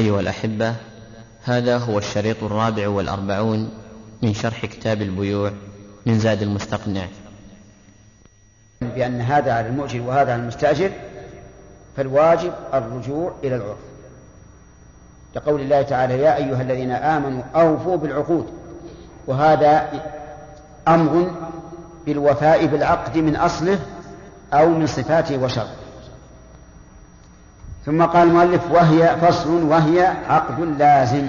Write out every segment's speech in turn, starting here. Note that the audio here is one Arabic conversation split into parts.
أيها الأحبة هذا هو الشريط الرابع والأربعون من شرح كتاب البيوع من زاد المستقنع. بأن هذا على المؤجر وهذا على المستأجر فالواجب الرجوع إلى العرف. لقول الله تعالى يا أيها الذين آمنوا أوفوا بالعقود. وهذا أمر بالوفاء بالعقد من أصله أو من صفاته وشرطه ثم قال المؤلف وهي فصل وهي عقد لازم.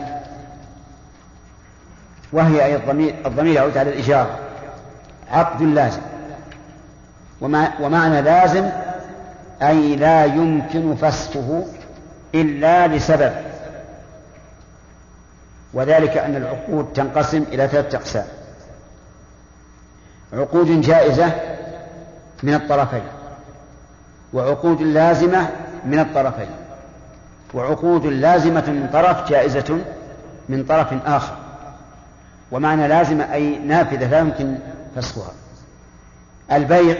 وهي أي الضمير الضمير يعود على الإجارة عقد لازم. وما ومعنى لازم أي لا يمكن فسخه إلا لسبب. وذلك أن العقود تنقسم إلى ثلاثة أقسام. عقود جائزة من الطرفين. وعقود لازمة من الطرفين. وعقود لازمة من طرف جائزة من طرف آخر. ومعنى لازمة أي نافذة لا يمكن فسخها. البيع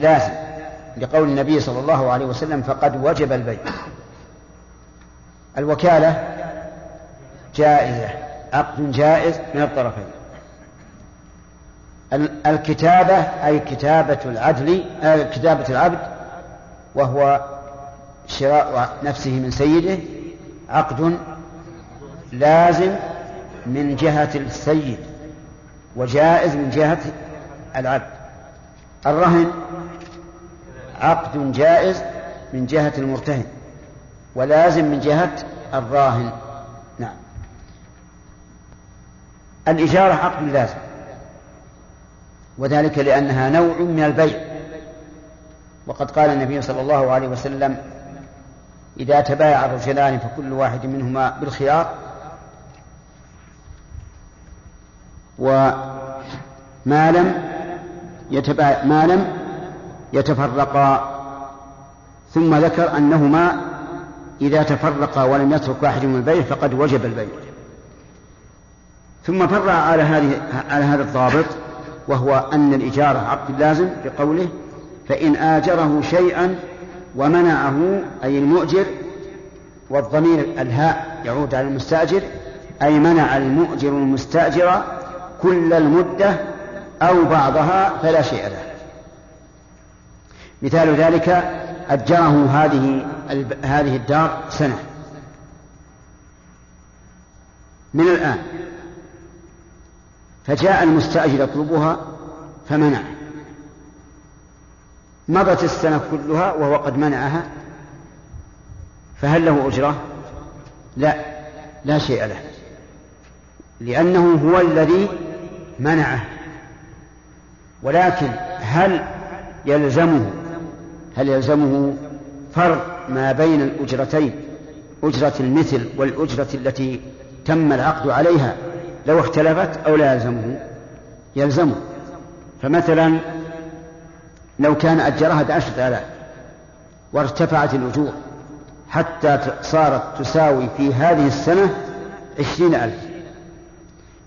لازم لقول النبي صلى الله عليه وسلم فقد وجب البيع. الوكالة جائزة عقد جائز من الطرفين. الكتابة أي كتابة العدل آه، كتابة العبد وهو شراء نفسه من سيده عقد لازم من جهة السيد وجائز من جهة العبد. الرهن عقد جائز من جهة المرتهن ولازم من جهة الراهن. نعم. الإجارة عقد لازم. وذلك لأنها نوع من البيع. وقد قال النبي صلى الله عليه وسلم إذا تبايع الرجلان فكل واحد منهما بالخيار. وما لم يتبايع ما لم يتفرقا. ثم ذكر أنهما إذا تفرقا ولم يترك واحد من البيع فقد وجب البيع. ثم فرع على هذه على هذا الضابط وهو أن الإجارة عقد لازم بقوله فإن آجره شيئا ومنعه أي المؤجر والضمير الهاء يعود على المستأجر أي منع المؤجر المستأجر كل المدة أو بعضها فلا شيء له. مثال ذلك أجره هذه هذه الدار سنة. من الآن فجاء المستأجر يطلبها فمنع. مضت السنة كلها وهو قد منعها فهل له أجرة؟ لا لا شيء له لأنه هو الذي منعه. ولكن هل يلزمه هل يلزمه فرق ما بين الأجرتين أجرة المثل والأجرة التي تم العقد عليها لو اختلفت أو لا يلزمه؟ يلزمه. فمثلا لو كان أجرها بعشرة آلاف وارتفعت الأجور حتى صارت تساوي في هذه السنة عشرين ألف.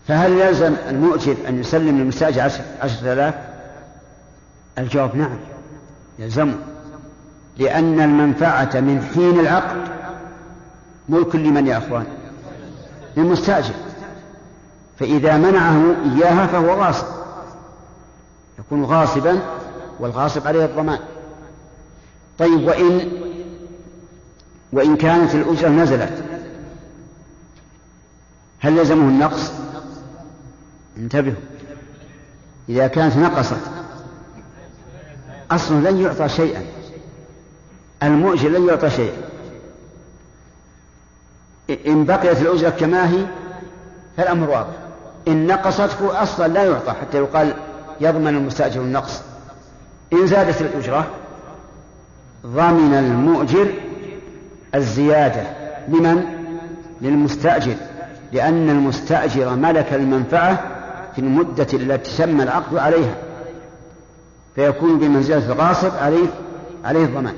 فهل يلزم المؤجر أن يسلم للمستأجر عشرة آلاف؟ الجواب نعم يلزمه. لأن المنفعة من حين العقد ملك لمن يا أخوان؟ للمستأجر. فإذا منعه إياها فهو غاصب. يكون غاصبا والغاصب عليه الضمان. طيب وإن وإن كانت الأجرة نزلت هل لزمه النقص؟ انتبهوا. إذا كانت نقصت أصلا لن يعطى شيئا. المؤجر لن يعطى شيئا. إن بقيت الأجرة كما هي فالأمر واضح. إن نقصته أصلا لا يعطى حتى يقال يضمن المستأجر النقص. إن زادت الأجرة ضمن المؤجر الزيادة. لمن؟ للمستأجر. لأن المستأجر ملك المنفعة في المدة التي تم العقد عليها. فيكون بمنزلة الغاصب عليه عليه الضمان.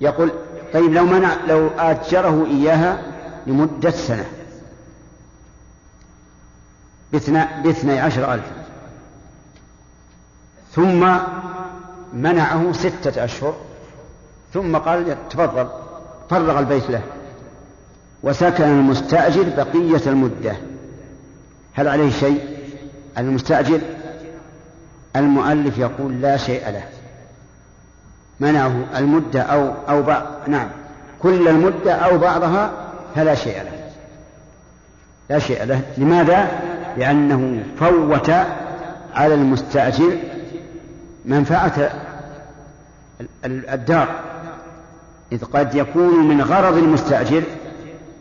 يقول طيب لو منع لو آجره إياها لمدة سنة. باثني عشر ألف. ثم منعه ستة أشهر ثم قال تفضل فرغ البيت له وسكن المستأجر بقية المدة. هل عليه شيء؟ المستأجر المؤلف يقول لا شيء له. منعه المدة أو أو بعض نعم كل المدة أو بعضها فلا شيء له. لا شيء له. لماذا؟ لأنه فوت على المستأجر منفعة الدار. إذ قد يكون من غرض المستأجر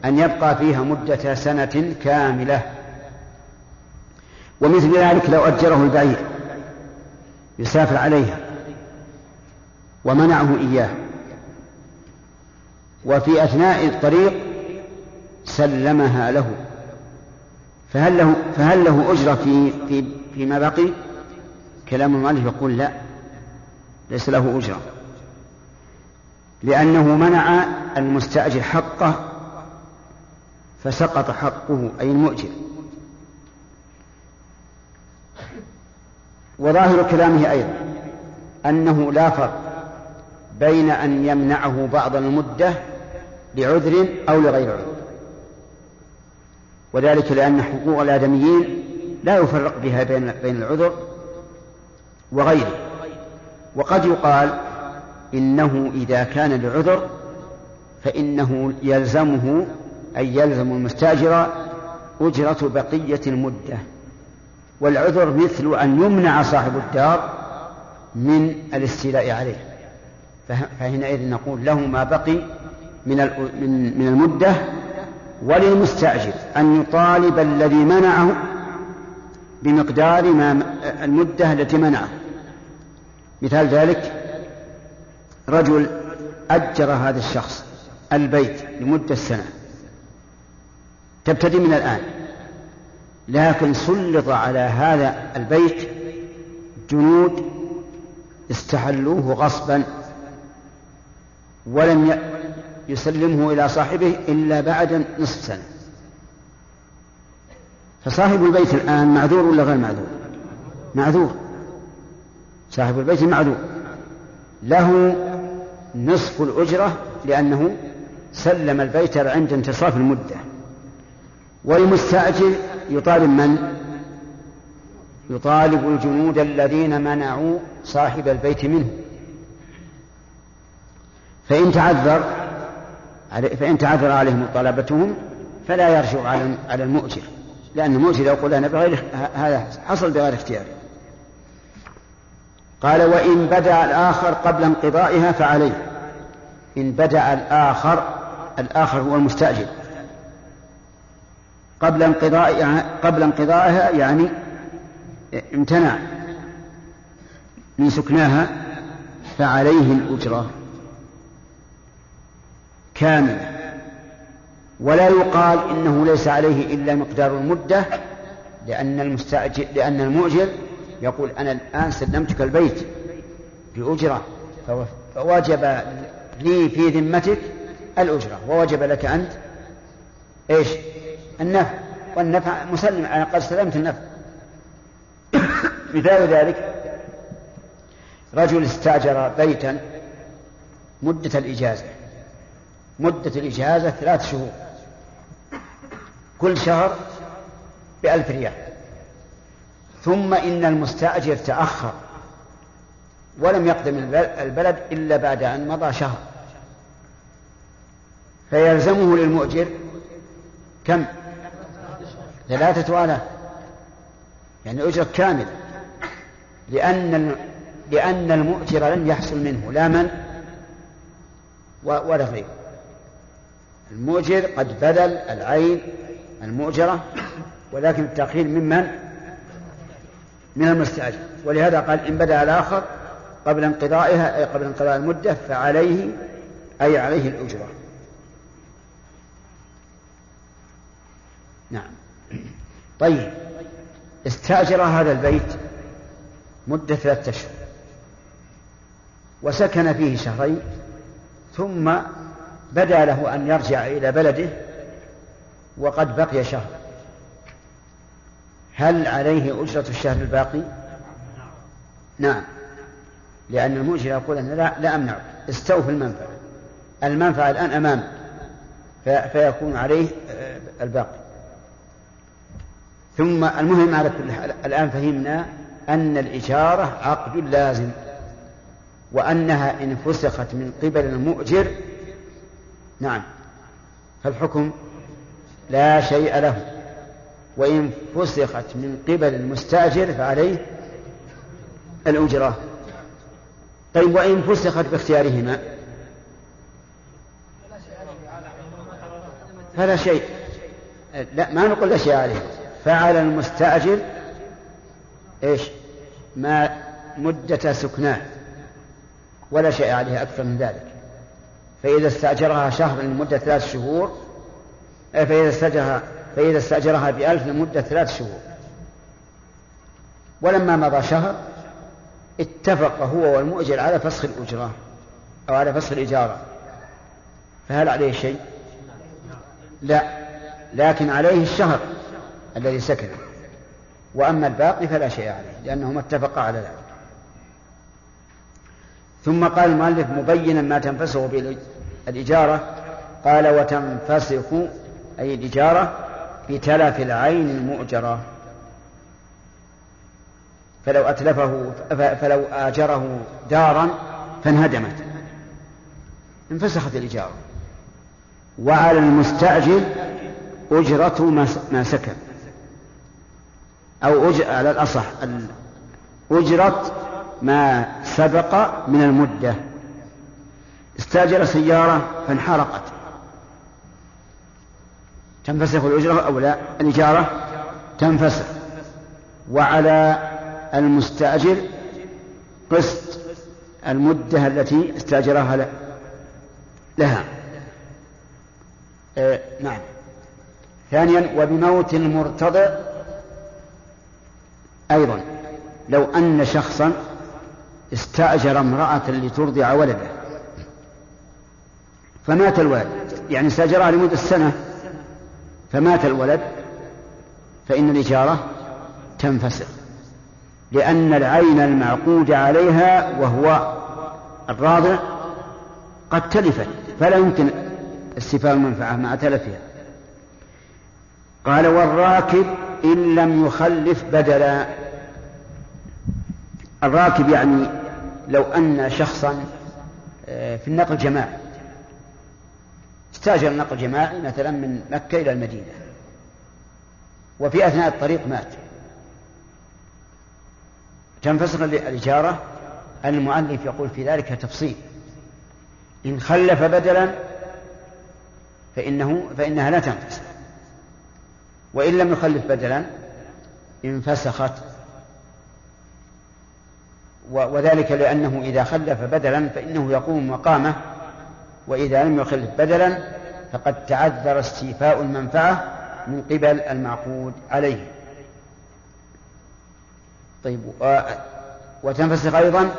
أن يبقى فيها مدة سنة كاملة. ومثل ذلك لو أجره البعير يسافر عليها ومنعه إياه. وفي أثناء الطريق سلمها له. فهل له فهل له أجرة في في فيما بقي؟ كلام المؤلف يقول لا ليس له أجرة. لأنه منع المستأجر حقه فسقط حقه أي المؤجر. وظاهر كلامه أيضا أنه لا فرق بين أن يمنعه بعض المدة لعذر أو لغير عذر. وذلك لأن حقوق الآدميين لا يفرق بها بين بين العذر وغيره. وقد يقال إنه إذا كان لعذر فإنه يلزمه أي يلزم المستأجر أجرة بقية المدة. والعذر مثل أن يمنع صاحب الدار من الاستيلاء عليه. فحينئذ نقول له ما بقي من من المدة وللمستأجر أن يطالب الذي منعه بمقدار ما المدة التي منعه. مثال ذلك رجل أجر هذا الشخص البيت لمدة سنة. تبتدي من الآن. لكن سلط على هذا البيت جنود استحلوه غصبا ولم يسلمه إلى صاحبه إلا بعد نصف سنة. فصاحب البيت الآن معذور ولا غير معذور؟ معذور. صاحب البيت معذور له نصف الأجرة لأنه سلم البيت عند انتصاف المدة. والمستأجر يطالب من؟ يطالب الجنود الذين منعوا صاحب البيت منه. فإن تعذر فإن تعذر عليهم مطالبتهم فلا يرجع على المؤجر لأن المؤجر يقول أنا بغير هذا حصل بغير اختياري. قال وإن بدأ الآخر قبل انقضائها فعليه. إن بدأ الآخر الآخر هو المستأجر. قبل انقضاء قبل انقضائها يعني امتنع. من سكناها فعليه الأجرة كاملة. ولا يقال إنه ليس عليه إلا مقدار المدة لأن المستأجر لأن المؤجر يقول أنا الآن سلمتك البيت بأجرة. فوجب لي في ذمتك الأجرة. ووجب لك أنت إيش؟ النفع. والنفع مسلم. أنا قد استلمت النفع. مثال ذلك رجل استأجر بيتا مدة الإجازة. مدة الإجازة ثلاث شهور. كل شهر بألف ريال. ثم إن المستأجر تأخر ولم يقدم البلد إلا بعد أن مضى شهر. فيلزمه للمؤجر كم؟ ثلاثة آلاف. يعني أجرة كاملة. لأن لأن المؤجر لم يحصل منه لا من ولا غيره المؤجر قد بذل العين المؤجرة ولكن التأخير ممن؟ من المستأجر ولهذا قال إن بدأ الآخر قبل انقضائها أي قبل انقضاء المدة فعليه أي عليه الأجرة. نعم. طيب. استأجر هذا البيت مدة ثلاثة أشهر. وسكن فيه شهرين ثم بدا له أن يرجع إلى بلده وقد بقي شهر. هل عليه أجرة الشهر الباقي؟ نعم. لأن المؤجر يقول أنا لا, لا أمنع. استوفي المنفعة. المنفعة الآن أمامك فيكون عليه آه، الباقي. ثم المهم على كل حال الآن فهمنا أن الإجارة عقد لازم وأنها إن فسخت من قبل المؤجر نعم. فالحكم لا شيء له. وإن فسخت من قبل المستأجر فعليه الأجرة. طيب وإن فسخت باختيارهما؟ فلا شيء. لا ما نقول لا شيء عليه. فعلى المستأجر إيش؟ ما مدة سكناه. ولا شيء عليه أكثر من ذلك. فإذا استأجرها شهر لمدة ثلاث شهور فإذا استأجرها فإذا استأجرها بألف لمدة ثلاث شهور. ولما مضى شهر اتفق هو والمؤجر على فسخ الأجرة أو على فسخ الإجارة. فهل عليه شيء؟ لا. لكن عليه الشهر الذي سكن. وأما الباقي فلا شيء عليه لأنهما اتفقا على ذلك. ثم قال المؤلف مبينا ما تنفسخ به الإجارة قال وتنفسخ أي الإجارة بتلف العين المؤجرة. فلو أتلفه فلو آجره دارا فانهدمت. انفسخت الإجارة. وعلى المستأجر أجرة ما سكن. أو أج... على الأصح أجرة ما سبق من المدة. استأجر سيارة فانحرقت. تنفسخ الأجرة أو لا؟ الإجارة تنفسخ. وعلى المستأجر قسط المدة التي استأجرها لها. آه نعم. ثانيا وبموت المرتضع أيضا. لو أن شخصا استأجر امرأة لترضع ولده. فمات الولد يعني استأجرها لمدة سنة. فمات الولد فإن الإجارة تنفسخ لأن العين المعقود عليها وهو الراضع قد تلفت فلا يمكن استفاء المنفعة مع تلفها. قال والراكب إن لم يخلف بدلا. الراكب يعني لو أن شخصا آه، في النقل جماعي استاجر نقل جماعي مثلا من مكة إلى المدينة. وفي أثناء الطريق مات. تنفسخ الإجارة المؤلف يقول في ذلك تفصيل. إن خلف بدلا فإنه فإنها لا تنفسخ. وإن لم يخلف بدلا انفسخت. وذلك لأنه إذا خلف بدلا فإنه يقوم مقامه وإذا لم يخلف بدلا فقد تعذر استيفاء المنفعة من قبل المعقود عليه. طيب وتنفسخ أيضا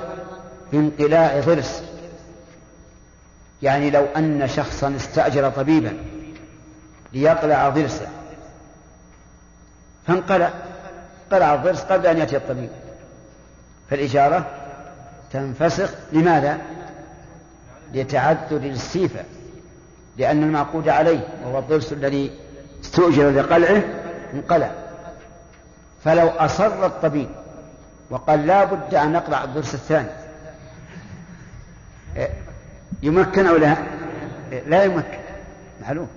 بانقلاع ضرس. يعني لو أن شخصا استأجر طبيبا ليقلع ضرسه فانقلع. قلع الضرس قبل أن يأتي الطبيب. فالإجارة تنفسخ لماذا؟ لتعذر السيفة لأن المعقود عليه وهو الضرس الذي استؤجر لقلعه انقلع. فلو أصر الطبيب وقال لا بد أن نقلع الضرس الثاني يمكن أو لا؟ لا يمكن. معلوم.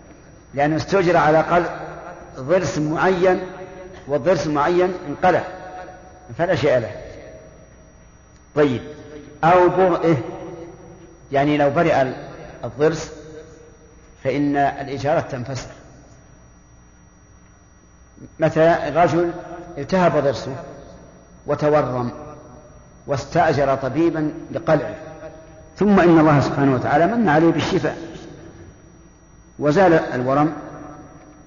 لأنه استؤجر على قلع ضرس معين والضرس المعين انقلع فلا شيء له. طيب أو برئه يعني لو برئ الضرس فإن الإجارة تنفسخ مثلا رجل التهب ضرسه وتورم واستأجر طبيبا لقلعه ثم إن الله سبحانه وتعالى من عليه بالشفاء. وزال الورم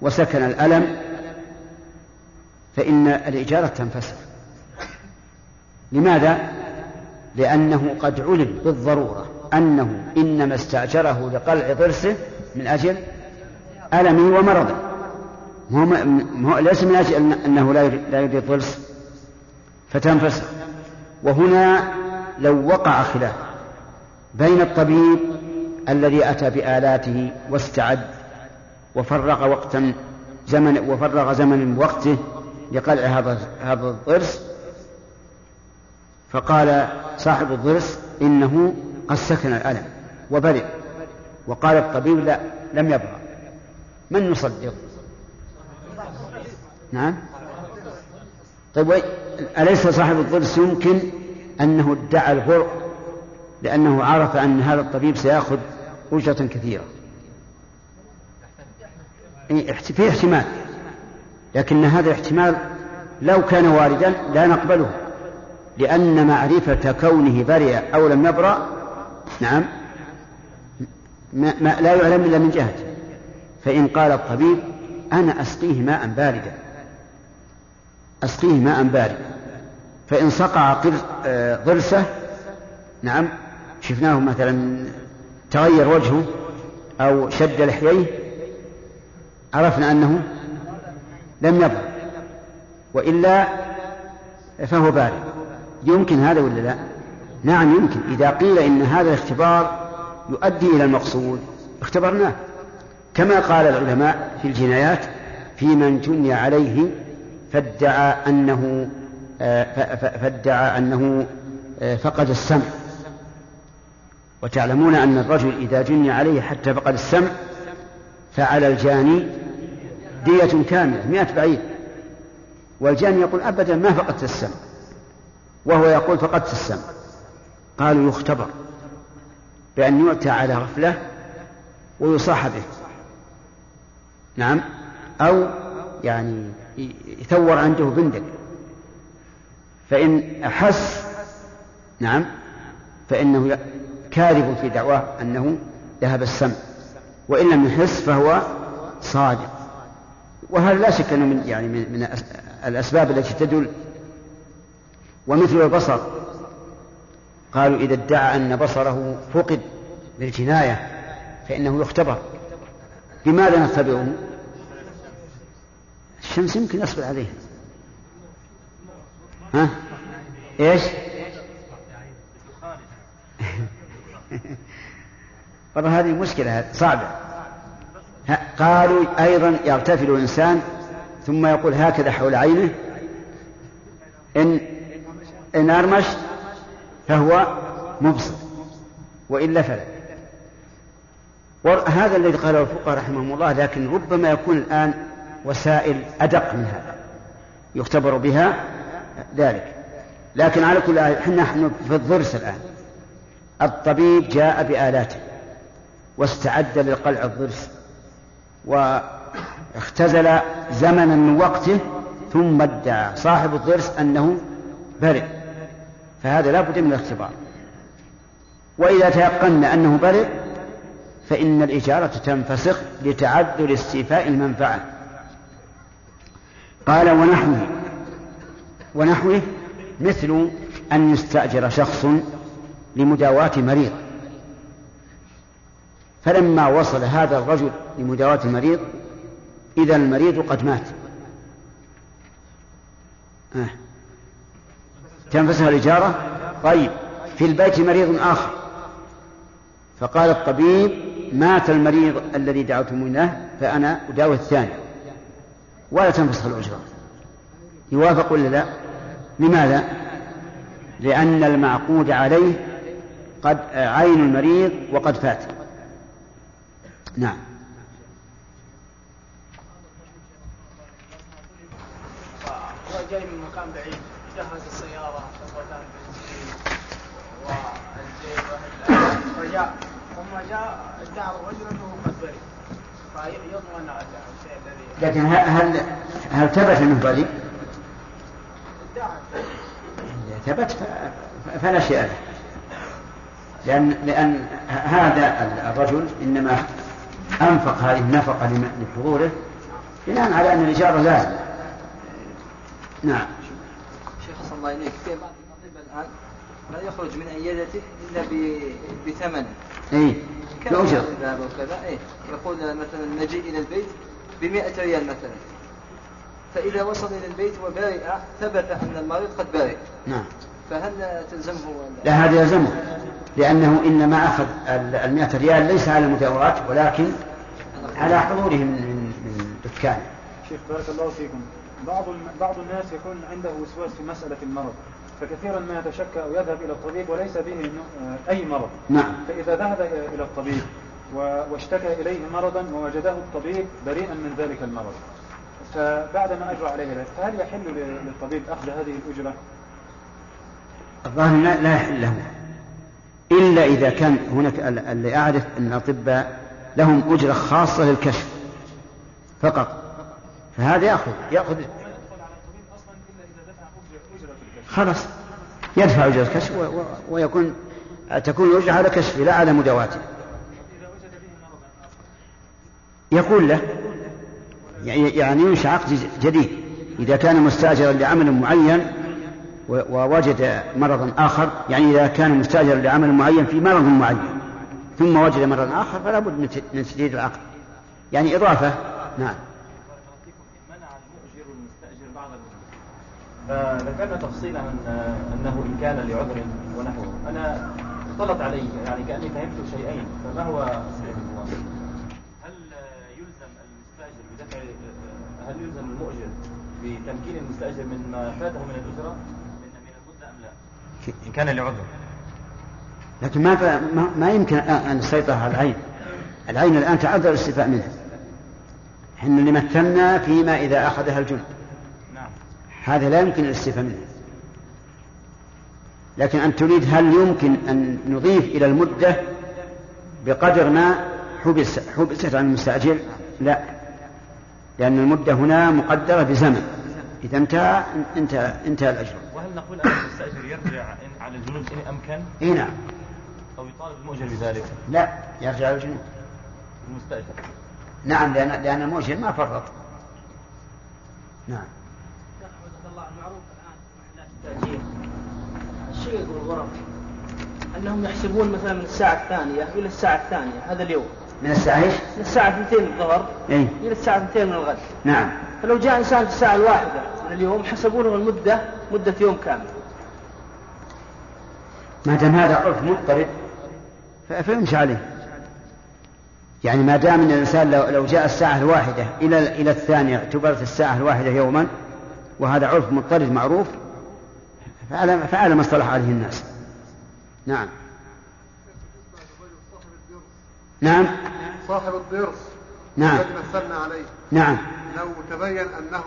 وسكن الألم فإن الإجارة تنفسخ لماذا؟ لأنه قد علم بالضرورة. أنه إنما استأجره لقلع ضرسه من أجل ألمه ومرضه. هو ليس من أجل أنه لا يريد ضرس فتنفسخ وهنا لو وقع خلاف بين الطبيب الذي أتى بآلاته واستعد وفرغ وقتا زمن وفرغ زمن من وقته لقلع هذا هذا الضرس فقال صاحب الضرس إنه قد سكن الألم وبرئ وقال الطبيب لا لم يبرأ من نصدق؟ نعم. طيب أليس صاحب الضرس يمكن أنه ادعى الغرء لأنه عرف أن هذا الطبيب سيأخذ أجرة كثيرة؟ إيه، في احتمال لكن هذا الاحتمال لو كان واردا لا نقبله لأن معرفة كونه برئ أو لم يبرأ نعم. ما, ما لا يعلم إلا من جهته فإن قال الطبيب أنا أسقيه ماء باردا. أسقيه ماء باردا. فإن صقع ضرسه نعم شفناه مثلا تغير وجهه أو شد لحييه عرفنا أنه لم يبرأ وإلا فهو بارد. يمكن هذا ولا لا؟ نعم يمكن. إذا قيل إن هذا الاختبار يؤدي إلى المقصود اختبرناه. كما قال العلماء في الجنايات في من جني عليه فادعى أنه آه، فادعى أنه آه، فقد السمع. وتعلمون أن الرجل إذا جني عليه حتى فقد السمع فعلى الجاني دية كاملة مئة بعيد والجاني يقول أبدا ما فقدت السمع وهو يقول فقدت السمع. قالوا يختبر بأن يؤتى على غفلة ويصاح به. نعم. أو يعني يثور عنده بندق. فإن أحس نعم فإنه كاذب في دعواه أنه ذهب السمع وإن لم يحس فهو صادق. وهذا لا شك أنه من يعني من, الأسباب التي تدل ومثل البصر. قالوا إذا ادعى أن بصره فقد بالجناية فإنه يختبر بماذا نختبره؟ الشمس يمكن يصبر عليها ها؟ إيش؟ والله هذه مشكلة صعبة قالوا أيضا يغتفل الإنسان ثم يقول هكذا حول عينه إن إن أرمش فهو مبصر وإلا فلا وهذا الذي قاله الفقهاء رحمهم الله لكن ربما يكون الآن وسائل أدق من هذا يختبر بها ذلك. لكن على كل حال نحن في الضرس الآن. الطبيب جاء بآلاته واستعد لقلع الضرس واختزل زمنا من وقته ثم ادعى صاحب الضرس أنه برئ. فهذا لا بد من الاختبار. وإذا تيقنا أنه برئ فإن الإجارة تنفسخ لتعذر استيفاء المنفعة. قال ونحوه ونحوه مثل أن يستأجر شخص لمداواة مريض. فلما وصل هذا الرجل لمداواة المريض إذا المريض قد مات. آه. تنفسها الإجارة؟ طيب في البيت مريض آخر. فقال الطبيب مات المريض الذي دعوتم له فأنا أداوي الثاني. ولا تنفسخ الأجرة. يوافق ولا لا؟ لماذا؟ لأن المعقود عليه قد عين المريض وقد فات. نعم. جاي من مكان بعيد. ثم جاء ادعى الرجل انه قد برئ. فيضمن الشيء الذي لكن هل هل ثبت أنه بريء؟ ثبت فلا شيء له. لأن لأن هذا الرجل إنما أنفق هذه النفقة لحضوره بناء على أن الإجارة لازم نعم. شيخ صلى الله في بعض الآن لا يخرج من عيادته إلا بثمن اي بأجرة الذهب وكذا؟ إيه يقول مثلا المجيء إلى البيت ب ريال مثلا. فإذا وصل إلى البيت وبرئ ثبت أن المريض قد برئ نعم. فهل تلزمه لا؟ هذا يلزمه لأنه إنما أخذ المئة ريال ليس على المداورات ولكن على حضوره من من من دكان. شيخ بارك الله فيكم. بعض بعض الناس يكون عنده وسواس في مسألة المرض. فكثيرا ما يتشكى أو يذهب إلى الطبيب وليس به أي مرض. نعم. فإذا ذهب إلى الطبيب واشتكى إليه مرضا ووجده الطبيب بريئا من ذلك المرض. فبعدما أجرى عليه ذلك فهل يحل للطبيب أخذ هذه الأجرة؟ الظاهر لا يحل له. إلا إذا كان هناك اللي أعرف أن الأطباء لهم أجرة خاصة للكشف فقط. فهذا يأخذ يأخذ خلاص. يدفع أجرة الكشف. ويكون تكون الأجرة على كشفه لا على مداواته. يقول له يعني ينشأ عقد جديد. إذا كان مستأجرا لعمل معين ووجد مرضا آخر يعني إذا كان مستأجرا لعمل معين في مرض معين ثم وجد مرضا آخر فلا بد من تجديد العقد. يعني إضافة. نعم. ذكرنا تفصيلا أنه إن كان لعذر ونحوه أنا اختلط علي يعني كأني فهمت شيئين فما هو صحيح هل يلزم المستأجر بدفع هل يلزم المؤجر بتمكين المستأجر من ما فاته من الأجرة؟ من من المدة أم لا؟ إن كان لعذر. لكن ما ما يمكن أن نسيطر على العين. العين الآن تعذر الاستيفاء منها. إحنا اللي مثلنا فيما إذا أخذها الجند. هذا لا يمكن الاستيفاء منه. لكن أن تريد هل يمكن أن نضيف إلى المدة بقدر ما حبس حبست عن المستأجر؟ لا. لأن المدة هنا مقدرة بزمن. إذا انتهى انتهى انتهى الأجر. وهل نقول أن المستأجر يرجع على الجنود إن أمكن؟ إي نعم. أو يطالب المؤجر بذلك؟ لا يرجع على الجنود. المستأجر. نعم لأن لأن المؤجر ما فرط. نعم. يقول الغرف أنهم يحسبون مثلا من الساعة الثانية إلى الساعة الثانية هذا اليوم. من الساعة إيش؟ من الساعة 2 الظهر إيه؟ إلى الساعة 2 من الغد. نعم. فلو جاء إنسان في الساعة الواحدة من اليوم حسبوا له المدة مدة يوم كامل. ما دام هذا عرف مضطرد فيمشي عليه. يعني ما دام إن الإنسان لو, لو جاء الساعة الواحدة إلى إلى الثانية اعتبرت الساعة الواحدة يوما وهذا عرف مضطرد معروف فعلى فعلى ما اصطلح عليه الناس. نعم. نعم. صاحب الضرس. نعم. الذي مثلنا عليه. نعم. لو تبين أنه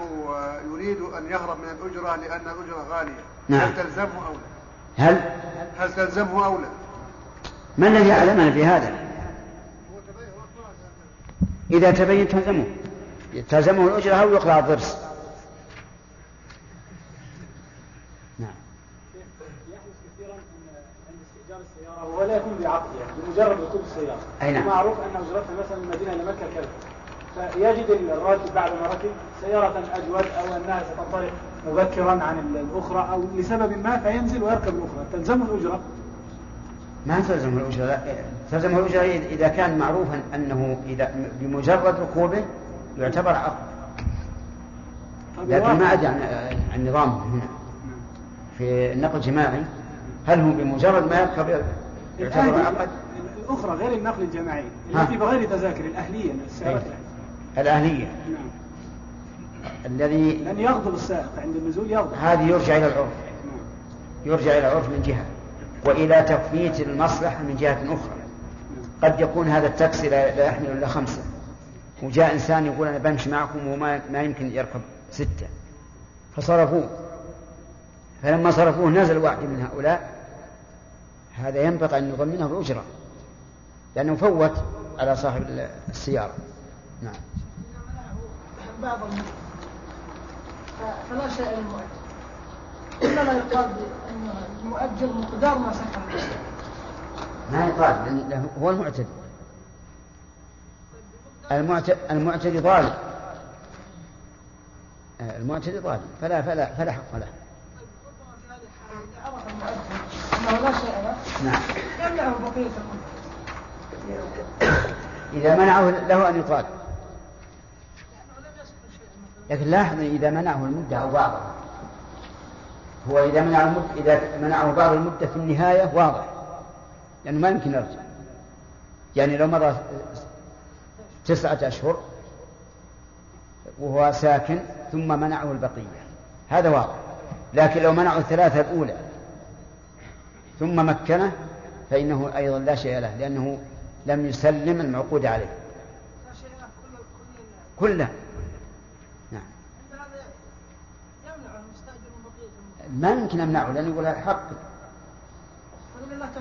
يريد أن يهرب من الأجرة لأن الأجرة غالية نعم. هل تلزمه أو لا؟ هل؟ هل تلزمه أو لا؟ ما الذي يعلمنا في هذا؟ إذا تبين تلزمه. تلزمه الأجرة أو يقطع الضرس؟ ولا يكون بعقد يعني بمجرد ركوب السيارة. أي نعم. معروف أن أجرتها مثلا من المدينة إلى مكة كذا. فيجد الراكب بعد ما ركب سيارة أجود أو أنها ستنطلق مبكرا عن الأخرى أو لسبب ما فينزل ويركب الأخرى. تلزمه الأجرة. ما تلزم الأجرة؟ لا تلزم الأجرة إذا كان معروفا أنه إذا بمجرد ركوبه يعتبر عقد. لكن ما أدري عن عن نظام هنا. في النقل الجماعي هل هو بمجرد ما يركب يعتبر عقد؟ الأخرى غير النقل الجماعي التي بغير تذاكر الأهلية السيارات الأهلية. نعم. الذي لأن يغضب السائق عند النزول يغضب. هذه يرجع إلى العرف. يرجع إلى العرف من جهة وإلى تفويت المصلحة من جهة أخرى. قد يكون هذا التاكسي لا يحمل إلا خمسة. وجاء إنسان يقول أنا بمشي معكم وما ما يمكن يركب ستة. فصرفوه. فلما صرفوه نزل واحد من هؤلاء هذا ينبغي أن يضمنه الأجرة لأنه فوت على صاحب السيارة. نعم. بعض فلا شيء للمؤجر إنما يقال بأن المؤجر مقدار ما سكن ما يقال لأنه هو المعتدي. المعتدي ظالم. المعتدي ظالم. فلا فلا فلا حق له. عرف المؤجر أنه لا شيء له نعم. إذا منعه له أن يطالب. لكن لاحظ إذا منعه المدة أو بعضها هو إذا منع المد... إذا منعه بعض المدة في النهاية واضح. لأنه ما يمكن يرجع. يعني لو مضى تسعة أشهر وهو ساكن ثم منعه البقية. هذا واضح. لكن لو منعه الثلاثة الأولى ثم مكنه فإنه أيضا لا شيء له لأنه لم يسلم المعقود عليه. كله. نعم. ما يمكن أمنعه لأنه يقول هذا حق.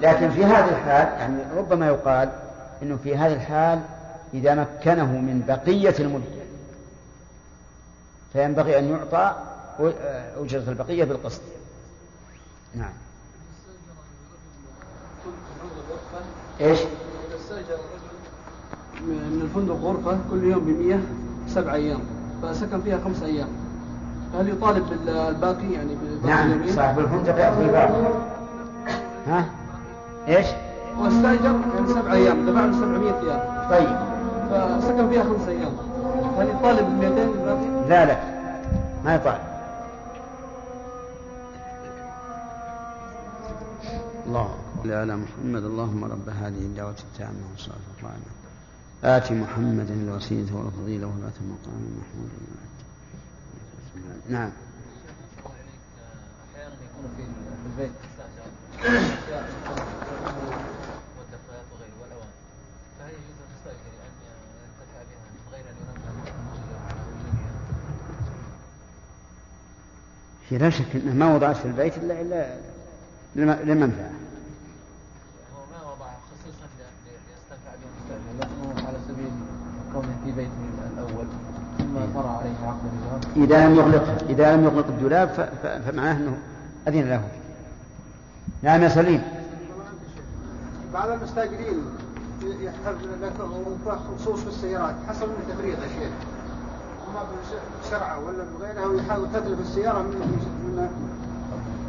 لكن في هذه الحال يعني ربما يقال إنه في هذه الحال إذا مكنه من بقية المده فينبغي أن يعطى أجرة البقية بالقسط. نعم. إيش؟ من الفندق غرفة كل يوم بمية سبع أيام. فسكن فيها خمس أيام. هل يطالب بالباقي يعني نعم صاحب الفندق يأخذ الباقي. ها؟ إيش؟ واستأجر يعني سبع أيام دفع له 700 ريال. طيب. فسكن فيها خمس أيام. هل يطالب ب 200 دلوقتي؟ لا لا. ما يطالب. الله. على محمد اللهم رب هذه الدعوة التامة والصلاة القائمة. آت محمدا الوسيلة والفضيلة ولا المقام المحمود نعم أحيانا يكون في البيت هي لا شك انها ما وضعت في البيت الا الا للمنفعه. هو ما وضعها خصيصا ليستنفع بها المستأجر لكنه على سبيل كونه في بيته الأول ثم طرأ عليه عقد إذا لم يغلقه إذا لم يغلق الدولاب فمعناه إنه أذن له. نعم يا سليم بعض المستاجرين يحتاج لك خصوص في السيارات حصل من تفريط يا شيخ أما بسرعة ولا بغيرها ويحاول تتلف السيارة من من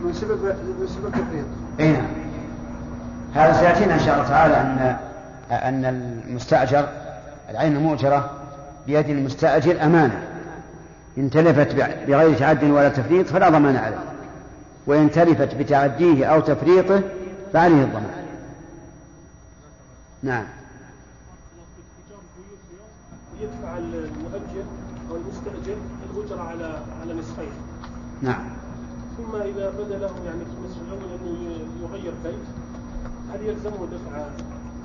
من سبب من سبب التفريط. إي نعم. هذا سيأتينا إن شاء الله تعالى ان أن المستأجر العين المؤجرة بيد المستأجر أمانة ان تلفت بغير تعد ولا تفريط فلا ضمان عليه. وإن تلفت بتعديه أو تفريطه فعليه الضمان نعم يدفع المؤجر أو المستأجر الأجرة على على نصفين نعم ثم إذا بدا له يعني في النصف الأول أنه يغير بيت هل يلزمه دفع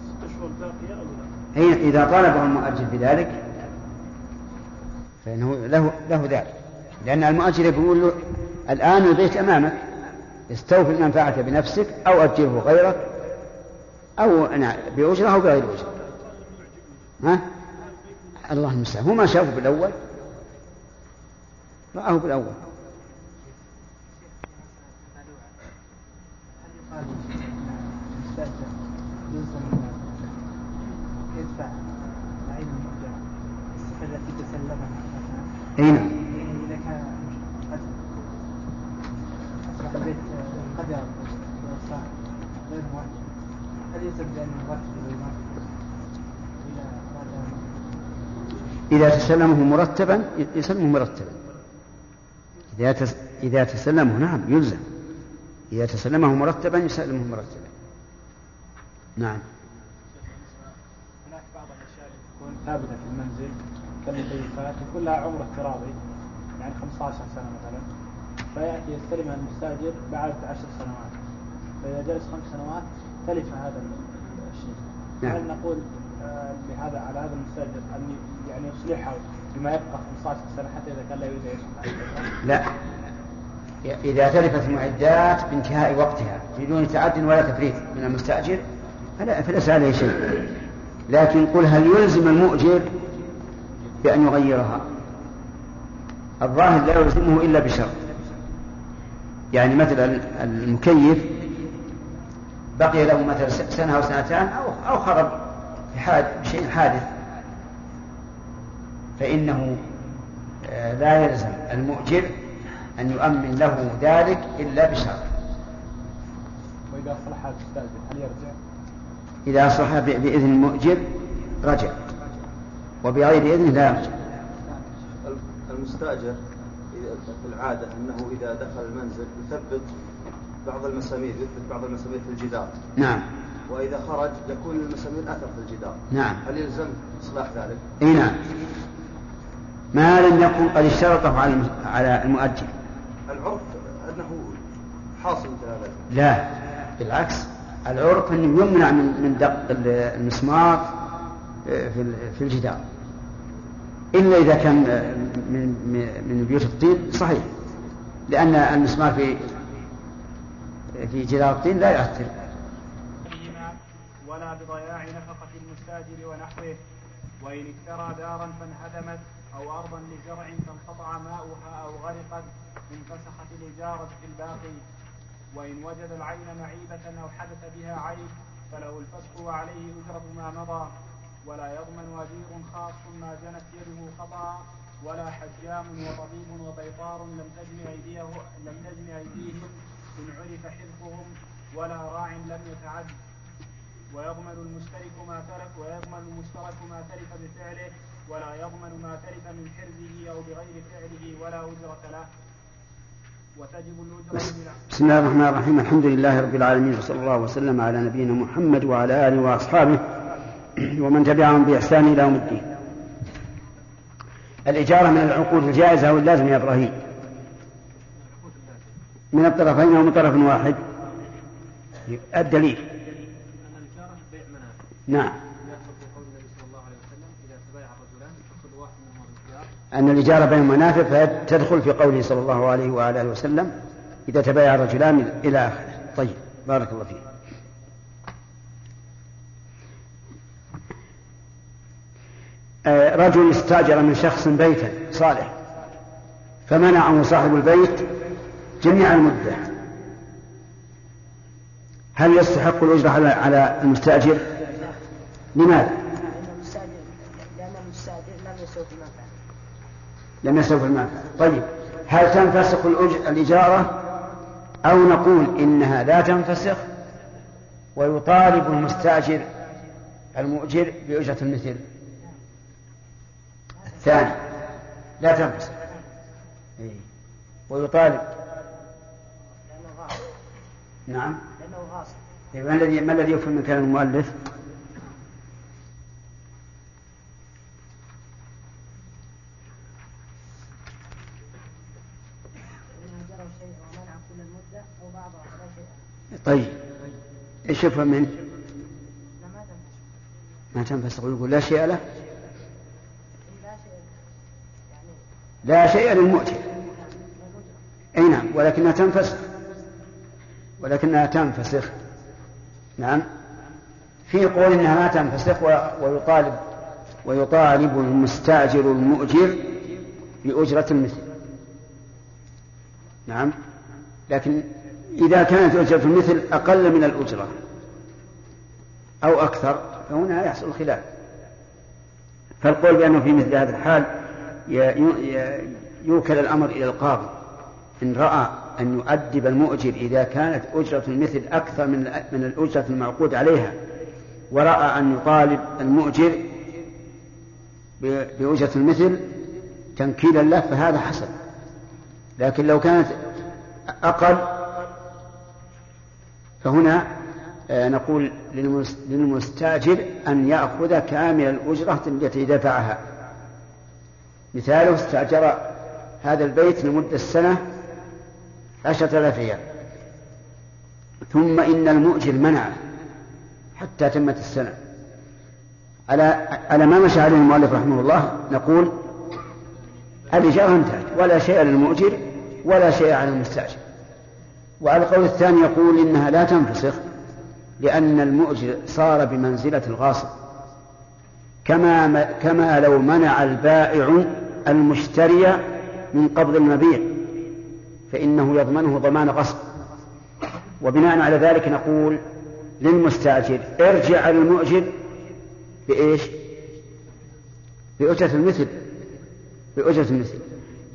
ست أشهر باقية أم لا؟ هي إذا طالبه المؤجر بذلك فإنه له له ذلك. لأن المؤجر يقول له الآن البيت أمامك استوفي المنفعة بنفسك أو أجره غيرك أو بأجرة أو بغير أجرة. ها؟ الله المستعان. هو ما شافه بالأول. رآه بالأول يدفع العين المرجع الصفة التي تسلمها اي نعم إذا كان قد أصبح البيت قد صار غير مؤجل هل يلزم بأن يرتب الإمام إذا أراد إذا تسلمه مرتبا يسلمه مرتبا. إذا. إذا تسلمه نعم يلزم. إذا تسلمه مرتبا يسلمه مرتبا. نعم. هناك بعض الأشياء تكون ثابتة في المنزل. كالمكيفات يكون لها عمر افتراضي يعني 15 سنة مثلا. فيأتي يستلمها المستأجر بعد 10 سنوات. فإذا جلس خمس سنوات تلف هذا الشيء. نعم. هل نقول آه، بهذا على هذا المستأجر أن يعني يصلحها بما يبقى 15 سنة حتى إذا كان لا يريد أن يصلح؟ لا. إذا تلفت المعدات بانتهاء وقتها بدون تعد ولا تفريط من المستأجر فلا فليس عليه شيء. لكن قل هل يلزم المؤجر بأن يغيرها. الظاهر لا يلزمه إلا بشرط. يعني مثلا المكيف بقي له مثلا سنة أو سنتان أو أو خرب في حاد شيء حادث. فإنه آه، لا يلزم المؤجر أن يؤمن له ذلك إلا بشرط. وإذا صلح هل يرجع؟ إذا ب- بإذن المؤجر رجع. وبغير إذنه لا يرجع المستأجر في العادة أنه إذا دخل المنزل يثبت بعض المسامير يثبت بعض المسامير في الجدار. نعم. وإذا خرج يكون المسامير أثر في الجدار. نعم. هل يلزم إصلاح ذلك؟ إي نعم. ما لم يكن قد اشترطه على على المؤجل. العرف أنه حاصل مثل هذا لا. بالعكس العرف أنه يمنع من من دق ال- المسمار آه، في الجدار. إلا إذا كان من من- بيوت الطين صحيح. لأن المسمار في في جدار الطين لا يؤثر. ولا بضياع نفقة المستاجر ونحوه. وإن اشترى دارا فانهدمت أو أرضا لزرع فانقطع ماؤها أو غرقت انفسخت الإجارة في الباقي. وإن وجد العين معيبة أو حدث بها عيب فله الفسخ وعليه أجرة ما مضى. ولا يضمن أجير خاص ما جنت يده خطأ ولا حجام وطبيب وبيطار لم تجن أيديه لم تجن أيديهم إن عرف حذفهم ولا راع لم يتعد. ويضمن المشترك ما ترك ويضمن المشترك ما تلف بفعله ولا يضمن ما تلف من حرزه أو بغير فعله ولا أجرة له. بسم الله الرحمن الرحيم. الحمد لله رب العالمين وصلى الله وسلم على نبينا محمد وعلى آله وأصحابه ومن تبعهم بإحسان إلى يوم الدين. الإجارة من العقود الجائزة أو اللازم يا إبراهيم. من الطرفين أو من طرف واحد. الدليل. الإجارة منافع نعم إذا أن الإجارة بين المنافع فتدخل في قوله صلى الله عليه وعلى اله وسلم إذا تبايع الرجلان إلى آخره. طيب بارك الله فيك. رجل استاجر من شخص بيتا صالح فمنعه صاحب البيت جميع المدة هل يستحق الأجرة على المستأجر؟ لماذا؟ لم يستوفي المنفعة طيب هل تنفسخ الإجارة أو نقول إنها لا تنفسخ ويطالب المستأجر المؤجر بأجرة المثل ثاني. لا تنفسخ إيه. ويطالب. لأنه غاصب نعم. لأنه غاصب ما الذي ما الذي يفهم من كلام المؤلف؟ طيب. إيش يفهم منه؟ ما تنفسخ ويقول لا شيء له لا شيء له. يعني لا شيء الأجرة أي نعم ولكنها تنفسخ. ولكنها تنفسخ. نعم. في قول إنها ما تنفسخ ويطالب ويطالب المستاجر المؤجر بأجرة المثل نعم. لكن إذا كانت أجرة المثل أقل من الأجرة أو أكثر فهنا يحصل الخلاف. فالقول بأنه في مثل هذا الحال يوكل الأمر إلى القاضي. إن رأى أن يؤدب المؤجر إذا كانت أجرة المثل أكثر من من الأجرة المعقود عليها ورأى أن يطالب المؤجر بأجرة المثل تنكيلا له فهذا حسن. لكن لو كانت أقل فهنا آه، نقول للمس- للمستاجر أن يأخذ كامل الأجرة التي دفعها. مثاله استأجر هذا البيت لمدة سنة عشرة آلاف ريال ثم إن المؤجر منعه حتى تمت السنة. على على ما مشى عليه المؤلف رحمه الله نقول الإجارة انتهت ولا شيء للمؤجر ولا شيء على المستأجر. وعلى القول الثاني يقول إنها لا تنفسخ لأن المؤجر صار بمنزلة الغاصب. كما كما لو منع البائع المشتري من قبض المبيع فإنه يضمنه ضمان غصب. وبناء على ذلك نقول للمستأجر ارجع على المؤجر بإيش؟ بأجرة المثل. بأجرة المثل.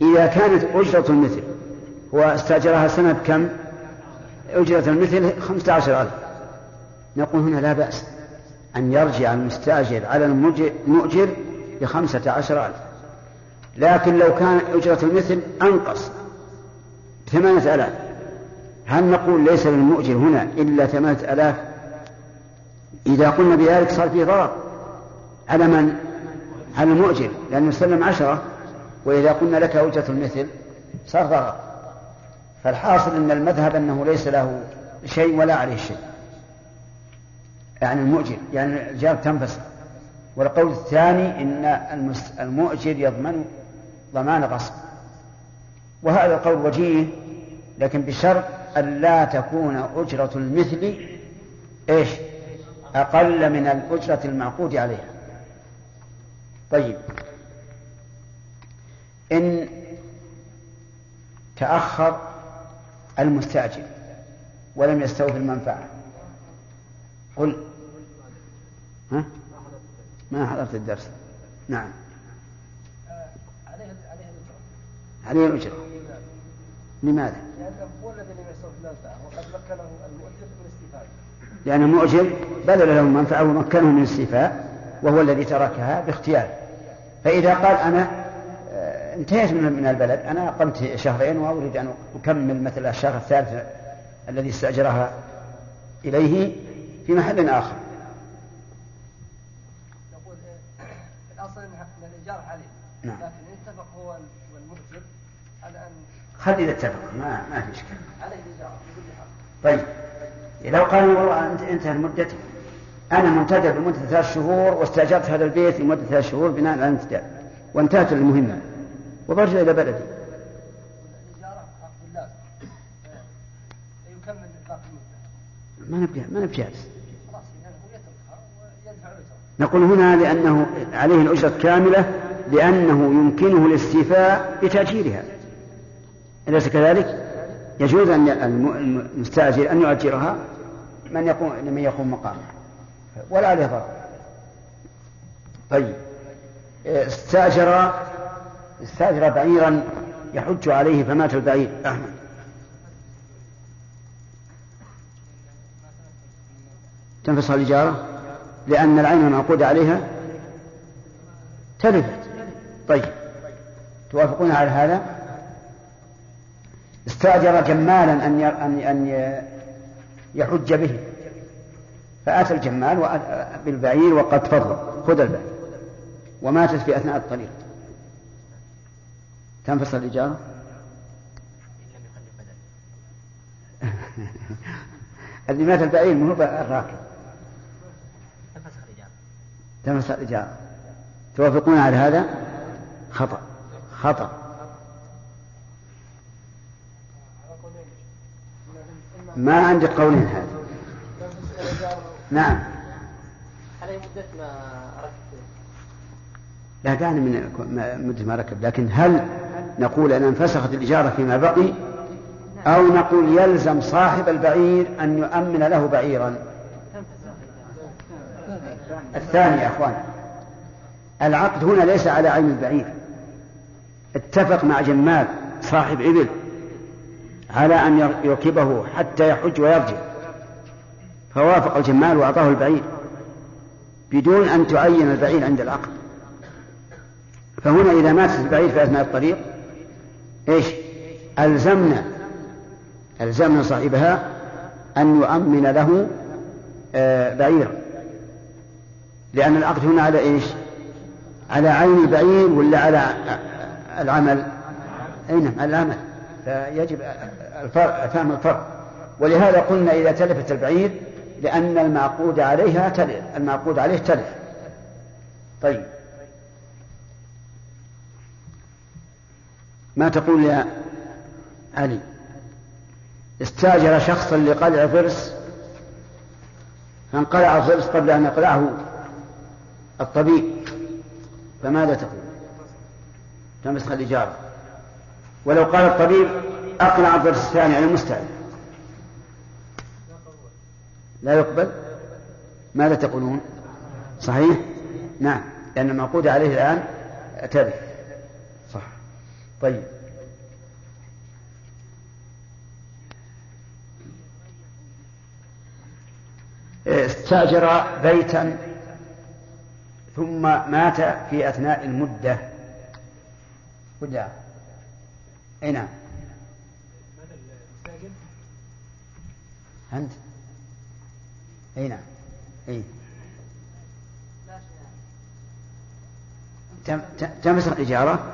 إذا كانت أجرة المثل هو استأجرها سنة بكم؟ أجرة المثل خمسة عشر ألف. نقول هنا لا بأس أن يرجع المستأجر على المؤجر بخمسة عشر ألف. لكن لو كان أجرة المثل أنقص. ثمانية آلاف. هل نقول ليس للمؤجر هنا إلا ثمانية آلاف؟ إذا قلنا بذلك صار فيه ضرر. على من؟ على المؤجر لأنه يسلم عشرة وإذا قلنا لك أجرة المثل صار ضرر. فالحاصل أن المذهب أنه ليس له شيء ولا عليه شيء. يعني المؤجر يعني الجار تنفسخ والقول الثاني إن المؤجر يضمن ضمان غصب. وهذا القول وجيه لكن بشرط أن لا تكون أجرة المثل إيش؟ أقل من الأجرة المعقود عليها. طيب. إن تأخر المستأجر ولم يستوفي المنفعة. قل ها؟ ما حضرت الدرس. نعم. عليه الأجرة لماذا؟ لأنه هو الذي لم يستوفي المنفعة وقد مكنه المؤجر من الاستيفاء لأن المؤجر بذل له المنفعة ومكنه من الاستيفاء وهو الذي تركها باختياره فإذا قال أنا آه، انتهيت من من البلد أنا أقمت شهرين وأريد أن أكمل مثل الشهر الثالث الذي استأجرها إليه في محل آخر نقول آه، الأصل أن الإيجار عليه نعم. لكن اتفق هو والمؤجر على خلي إذا اتفق ما ما في إشكال. طيب. لو قال والله أنت انتهت مدتي. أنا منتدب لمدة ثلاث شهور واستأجرت هذا البيت لمدة ثلاث شهور بناء على الانتداب. وانتهت المهمة. وبرجع إلى بلدي. ما نبقى ما نبقى جالس. نقول هنا لأنه عليه الأجرة كاملة لأنه يمكنه الاستيفاء بتأجيرها. أليس كذلك؟ يجوز أن الم- المستأجر أن يؤجرها من يقوم لمن يقوم مقامه. ولا عليه ضرر. طيب. استأجر استأجر بعيرا يحج عليه فمات البعير. أحمد. تنفصل الإجارة؟ لأن العين المعقود عليها تلفت طيب. توافقون على هذا؟ استأجر جمالا أن أن يحج به. فأتى الجمال بالبعير وقد فضل. خذ البعير. وماتت في أثناء الطريق. تنفصل الإجارة؟ اللي مات البعير مو الراكب. تنفصل الإجارة. توافقون على هذا؟ خطأ. خطأ. ما عندي قولين هذا نعم. عليه مدة ما لا دعني من مدة ما ركب لكن هل نقول أن انفسخت الإجارة فيما بقي؟ أو نقول يلزم صاحب البعير أن يؤمن له بعيرا؟ الثاني يا أخوان العقد هنا ليس على عين البعير. اتفق مع جمال صاحب إبل على أن ير- يركبه حتى يحج ويرجع. فوافق الجمال وأعطاه البعير بدون أن تعين البعير عند العقد. فهنا إذا مات البعير في أثناء الطريق إيش؟ ألزمنا ألزمنا صاحبها أن يؤمن له آه، بعيرا لأن العقد هنا على إيش؟ على عين البعير ولا على العمل أي نعم على العمل. فيجب فهم الفرق. ولهذا قلنا إذا تلفت البعير لأن المعقود عليها تلف المعقود عليه تلف. طيب. ما تقول يا علي؟ استاجر شخصا لقلع ضرس فانقلع الضرس قبل أن يقلعه الطبيب. فماذا تقول؟ تمسخ الإجارة ولو قال الطبيب أقلع الضرس الثاني على المستعد لا يقبل؟ ماذا تقولون؟ صحيح؟ نعم لأن المعقود عليه الآن تلف صح. طيب. استأجر بيتا ثم مات في أثناء المدة. ولا أي نعم. أنت؟ أي نعم. أي. تم- تم- تمسك الإجارة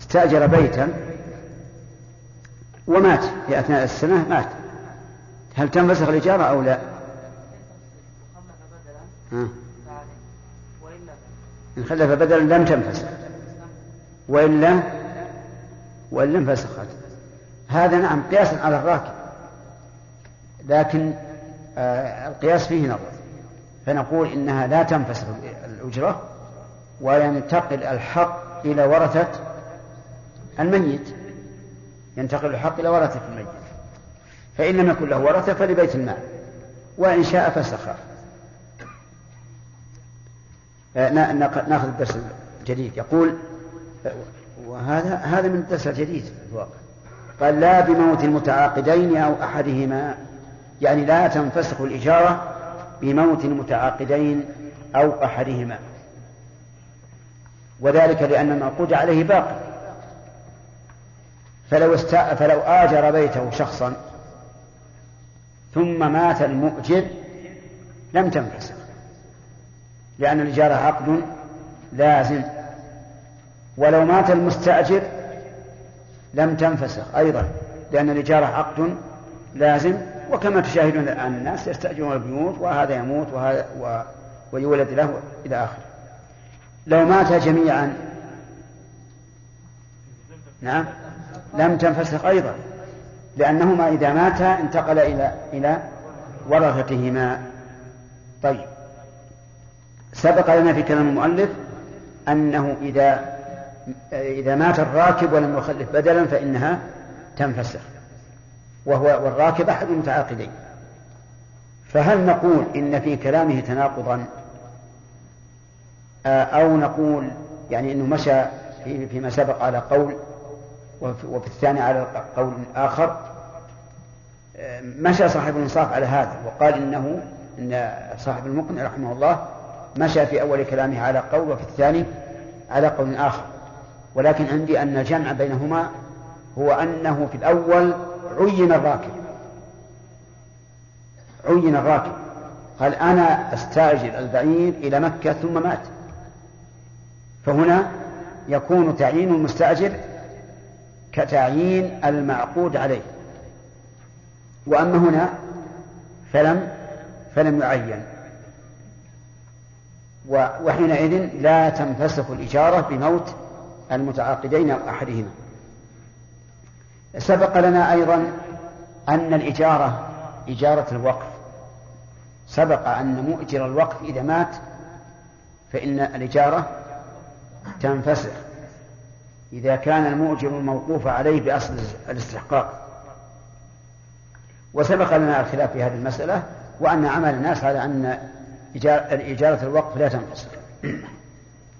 استأجر بيتا ومات في أثناء السنة مات. هل تنفسخ الإجارة أو لا؟ ها. إن خلف بدلا لم تنفسخ وإلا وإلا انفسخت هذا نعم قياسا على الراكب. لكن آه القياس فيه نظر. فنقول إنها لا تنفسخ الأجرة وينتقل الحق إلى ورثة الميت. ينتقل الحق إلى ورثة الميت. فإن لم يكن له ورثة فلبيت المال. وإن شاء فسخه. آه، نا- ناخ- ناخذ الدرس الجديد يقول وهذا هذا من الدرس الجديد في الواقع. قال لا بموت المتعاقدين أو أحدهما. يعني لا تنفسخ الإجارة بموت المتعاقدين أو أحدهما. وذلك لأن المعقود عليه باقي فلو است... فلو آجر بيته شخصا ثم مات المؤجر لم تنفسخ. لأن الإجارة عقد لازم. ولو مات المستأجر لم تنفسخ أيضا لأن الإجارة عقد لازم وكما تشاهدون الآن الناس يستأجرون البيوت وهذا يموت وهذا و... ويولد له إلى آخره. لو مات جميعا نعم لم تنفسخ أيضا لأنهما إذا ماتا انتقل إلى إلى ورثتهما. طيب سبق لنا في كلام المؤلف أنه إذا إذا مات الراكب ولم يخلف بدلا فإنها تنفسخ. وهو والراكب أحد المتعاقدين. فهل نقول إن في كلامه تناقضا؟ أو نقول يعني أنه مشى في فيما سبق على قول وفي الثاني على قول آخر؟ مشى صاحب الإنصاف على هذا وقال إنه إن صاحب المقنع رحمه الله مشى في أول كلامه على قول وفي الثاني على قول آخر. ولكن عندي أن الجمع بينهما هو أنه في الأول عين الراكب. عين الراكب. قال أنا أستأجر البعير إلى مكة ثم مات. فهنا يكون تعيين المستأجر كتعيين المعقود عليه. وأما هنا فلم فلم يعين. وحينئذ لا تنفسخ الإجارة بموت المتعاقدين أو أحدهما. سبق لنا أيضا أن الإجارة إجارة الوقف. سبق أن مؤجر الوقف إذا مات فإن الإجارة تنفسخ. إذا كان المؤجر الموقوف عليه بأصل الاستحقاق. وسبق لنا الخلاف في هذه المسألة وأن عمل الناس على أن إجارة الوقف لا تنفسخ.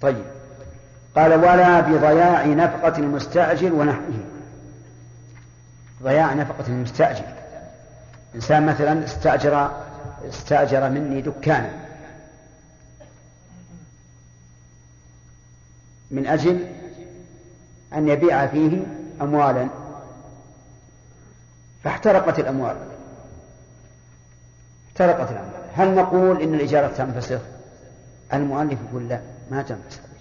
طيب. قال ولا بضياع نفقة المستأجر ونحوه. ضياع نفقة المستأجر إنسان مثلا استأجر استأجر مني دكانا. من أجل أن يبيع فيه أموالا. فاحترقت الأموال. احترقت الأموال. هل نقول إن الإجارة تنفسخ؟ المؤلف يقول لا ما تنفسخ.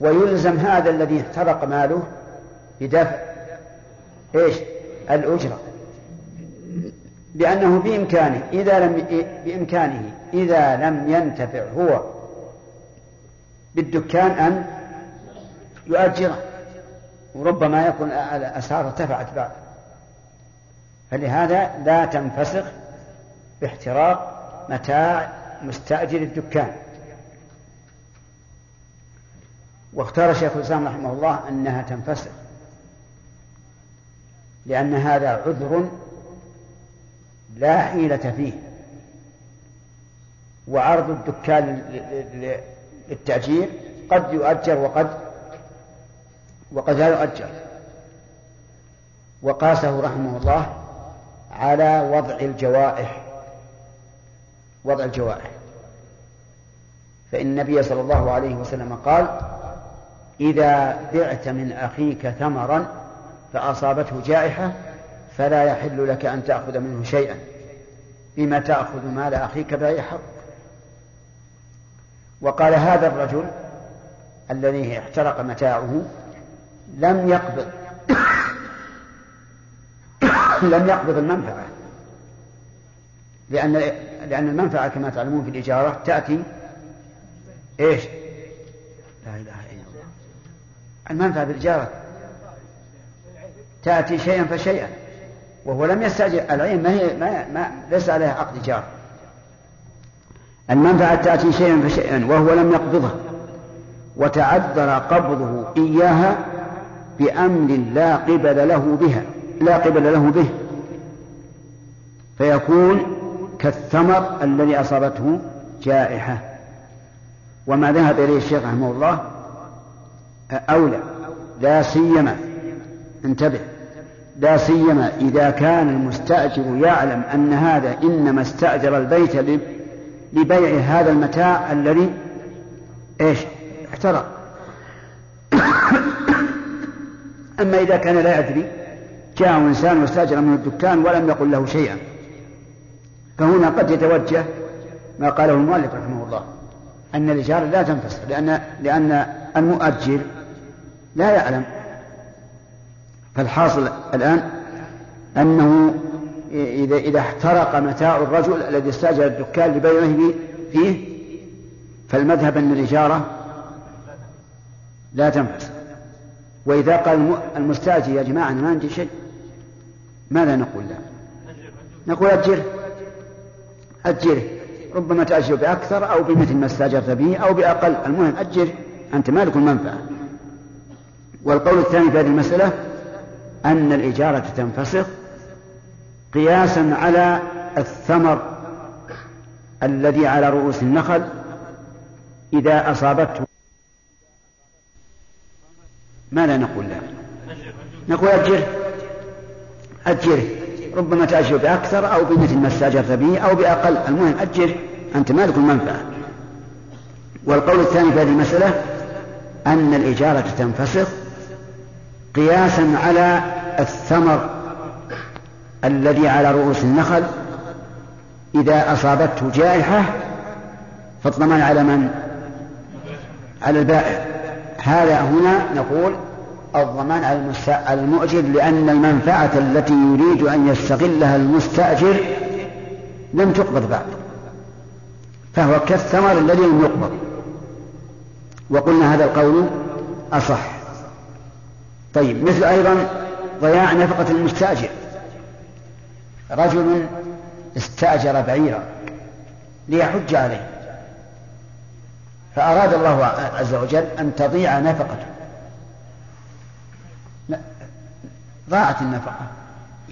ويلزم هذا الذي احترق ماله بدفع. إيش؟ الأجرة. لأنه بإمكانه إذا لم بإمكانه إذا لم ينتفع هو بالدكان أن يؤجره. وربما يكون الأسعار ارتفعت بعد. فلهذا لا تنفسخ باحتراق متاع مستأجر الدكان. واختار شيخ الإسلام رحمه الله أنها تنفسخ لأن هذا عذر لا حيلة فيه وعرض الدكان للتأجير قد يؤجر وقد وقد لا يؤجر. وقاسه رحمه الله على وضع الجوائح وضع الجوائح. فإن النبي صلى الله عليه وسلم قال إذا بعت من أخيك ثمرا فأصابته جائحة فلا يحل لك أن تأخذ منه شيئا. بما تأخذ مال أخيك بأي حق. وقال هذا الرجل الذي احترق متاعه لم يقبض لم يقبض المنفعة. لأن لأن المنفعة كما تعلمون في الإجارة تأتي إيش؟ لا إله إلا المنفعة بالإجارة تأتي شيئا فشيئا. وهو لم يستأجر. العين ما هي ما, ما ليس عليها عقد إيجار المنفعة تأتي شيئا فشيئا وهو لم يقبضها. وتعذر قبضه إياها بأمر لا قبل له بها. لا قبل له به. فيكون كالثمر الذي أصابته جائحة. وما ذهب إليه الشيخ رحمه الله أولى لا سيما انتبه لا سيما إذا كان المستأجر يعلم أن هذا إنما استأجر البيت لبيع هذا المتاع الذي إيش؟ احترق. أما إذا كان لا يدري جاء إنسان واستأجر من الدكان ولم يقل له شيئا. فهنا قد يتوجه ما قاله المؤلف رحمه الله أن الإجارة لا تنفصل لأن لأن المؤجر لا يعلم. فالحاصل الآن أنه إذا إذا احترق متاع الرجل الذي استأجر الدكان لبيعه فيه فالمذهب أن الإجارة لا تنفصل وإذا قال المستأجر يا جماعة أنا ما عندي شيء ماذا نقول له؟ نقول أجره. أجره. ربما تأجر بأكثر أو بمثل ما استأجرت به أو بأقل. المهم أجر. أنت مالك المنفعة. والقول الثاني في هذه المسألة أن الإجارة تنفسخ قياسا على الثمر الذي على رؤوس النخل إذا أصابته. ماذا نقول له؟ نقول أجره. أجره. ربما تأجر بأكثر أو بمثل ما استأجرت به أو بأقل. المهم أجر. أنت مالك المنفعة والقول الثاني في هذه المسألة أن الإجارة تنفسخ قياسا على الثمر الذي على رؤوس النخل. إذا أصابته جائحة فالضمان على من؟ على البائع. هذا هنا نقول الضمان على المؤجر لأن المنفعة التي يريد أن يستغلها المستأجر لم تقبض بعد فهو كالثمر الذي لم يقبض. وقلنا هذا القول أصح. طيب مثل أيضا ضياع نفقة المستأجر. رجل استأجر بعيرا ليحج عليه فأراد الله عز وجل أن تضيع نفقته. ضاعت النفقة.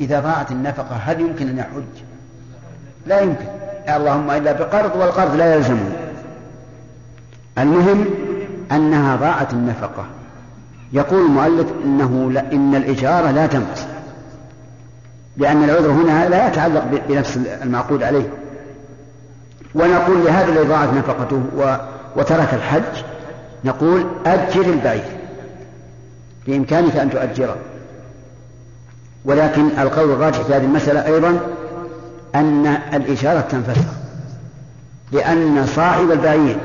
إذا ضاعت النفقة هل يمكن أن يحج؟ لا يمكن. اللهم إلا بقرض والقرض لا يلزمه. المهم أنها ضاعت النفقة. يقول المؤلف إنه لا إن الإجارة لا تنفصل لأن العذر هنا لا يتعلق بنفس المعقود عليه. ونقول لهذا الذي ضاعت نفقته وترك الحج نقول أجر البعير بإمكانك أن تؤجره. ولكن القول الراجح في هذه المسألة أيضا أن الإشارة تنفسخ لأن صاحب البعير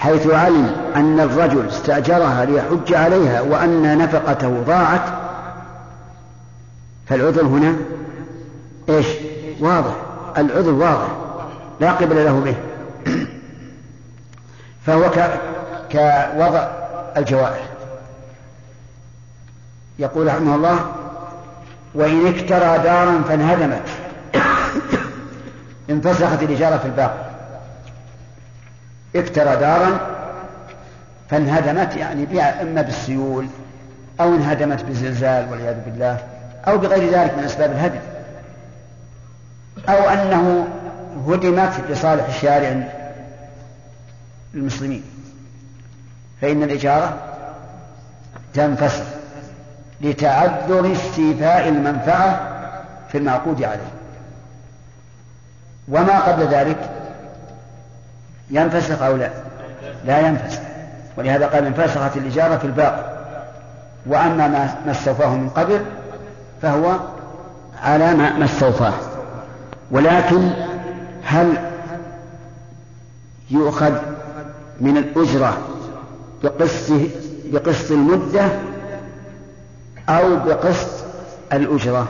حيث علم أن الرجل استأجرها ليحج عليها وأن نفقته ضاعت فالعذر هنا إيش؟ واضح العذر واضح لا قبل له به. فهو كوضع الجوائح يقول رحمه الله وإن اكترى دارا فانهدمت. انفسخت الإجارة في الباقي. اكترى دارا فانهدمت يعني إما بالسيول أو انهدمت بزلزال والعياذ بالله أو بغير ذلك من أسباب الهدم أو أنه هدمت لصالح الشارع المسلمين. فإن الإجارة تنفسخ لتعذر استيفاء المنفعة في المعقود عليه. وما قبل ذلك ينفسخ أو لا؟ لا ينفسخ. ولهذا قال انفسخت الإجارة في الباقي. وأما ما استوفاه من قبل فهو على ما ما استوفاه. ولكن هل يؤخذ من الأجرة بقسط بقسط المدة أو بقسط الأجرة؟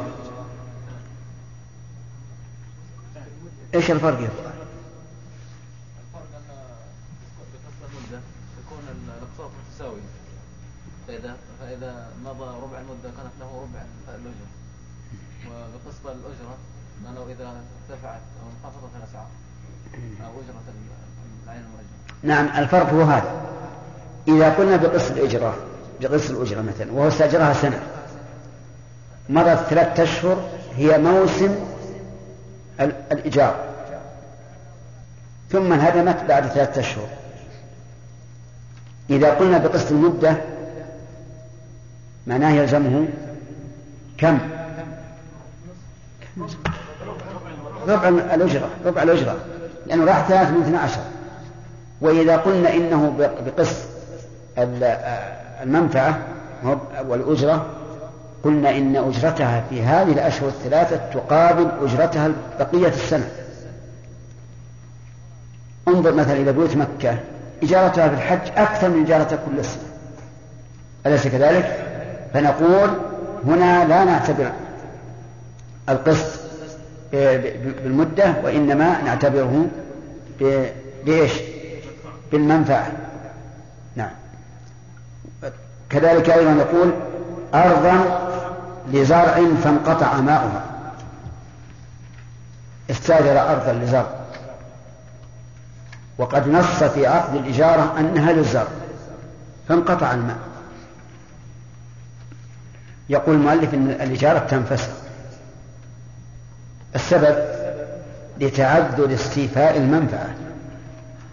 إيش الفرق يا الفرق أن بقسط المدة تكون الأقساط متساوية فإذا فإذا مضى ربع المدة كانت له ربع الأجرة. وبقسط الأجرة أنه إذا ارتفعت أو انخفضت الأسعار أو أجرة العين المؤجرة نعم الفرق هو هذا. إذا قلنا بقسط الإجرة بقسط الأجرة مثلا وهو استأجرها سنة. مضت ثلاثة أشهر هي موسم ال- الإيجار. ثم انهدمت بعد ثلاثة أشهر. إذا قلنا بقسط المدة معناه يلزمه كم؟ ربع الأجرة ربع الأجرة لأنه راح ثلاث من اثنى عشر وإذا قلنا إنه بقسط ال- المنفعة والأجرة قلنا إن أجرتها في هذه الأشهر الثلاثة تقابل أجرتها بقية السنة انظر مثلا إلى بيوت مكة إجارتها في الحج أكثر من إجارتها كل السنة أليس كذلك؟ فنقول هنا لا نعتبر القسط بالمدة وإنما نعتبره بإيش؟ بالمنفعة. نعم. كذلك أيضا يقول أرضا لزرع فانقطع ماؤها. استأجر أرضا لزرع. وقد نص في عقد الإجارة أنها للزرع. فانقطع الماء. يقول المؤلف أن الإجارة تنفسخ. السبب لتعذر استيفاء المنفعة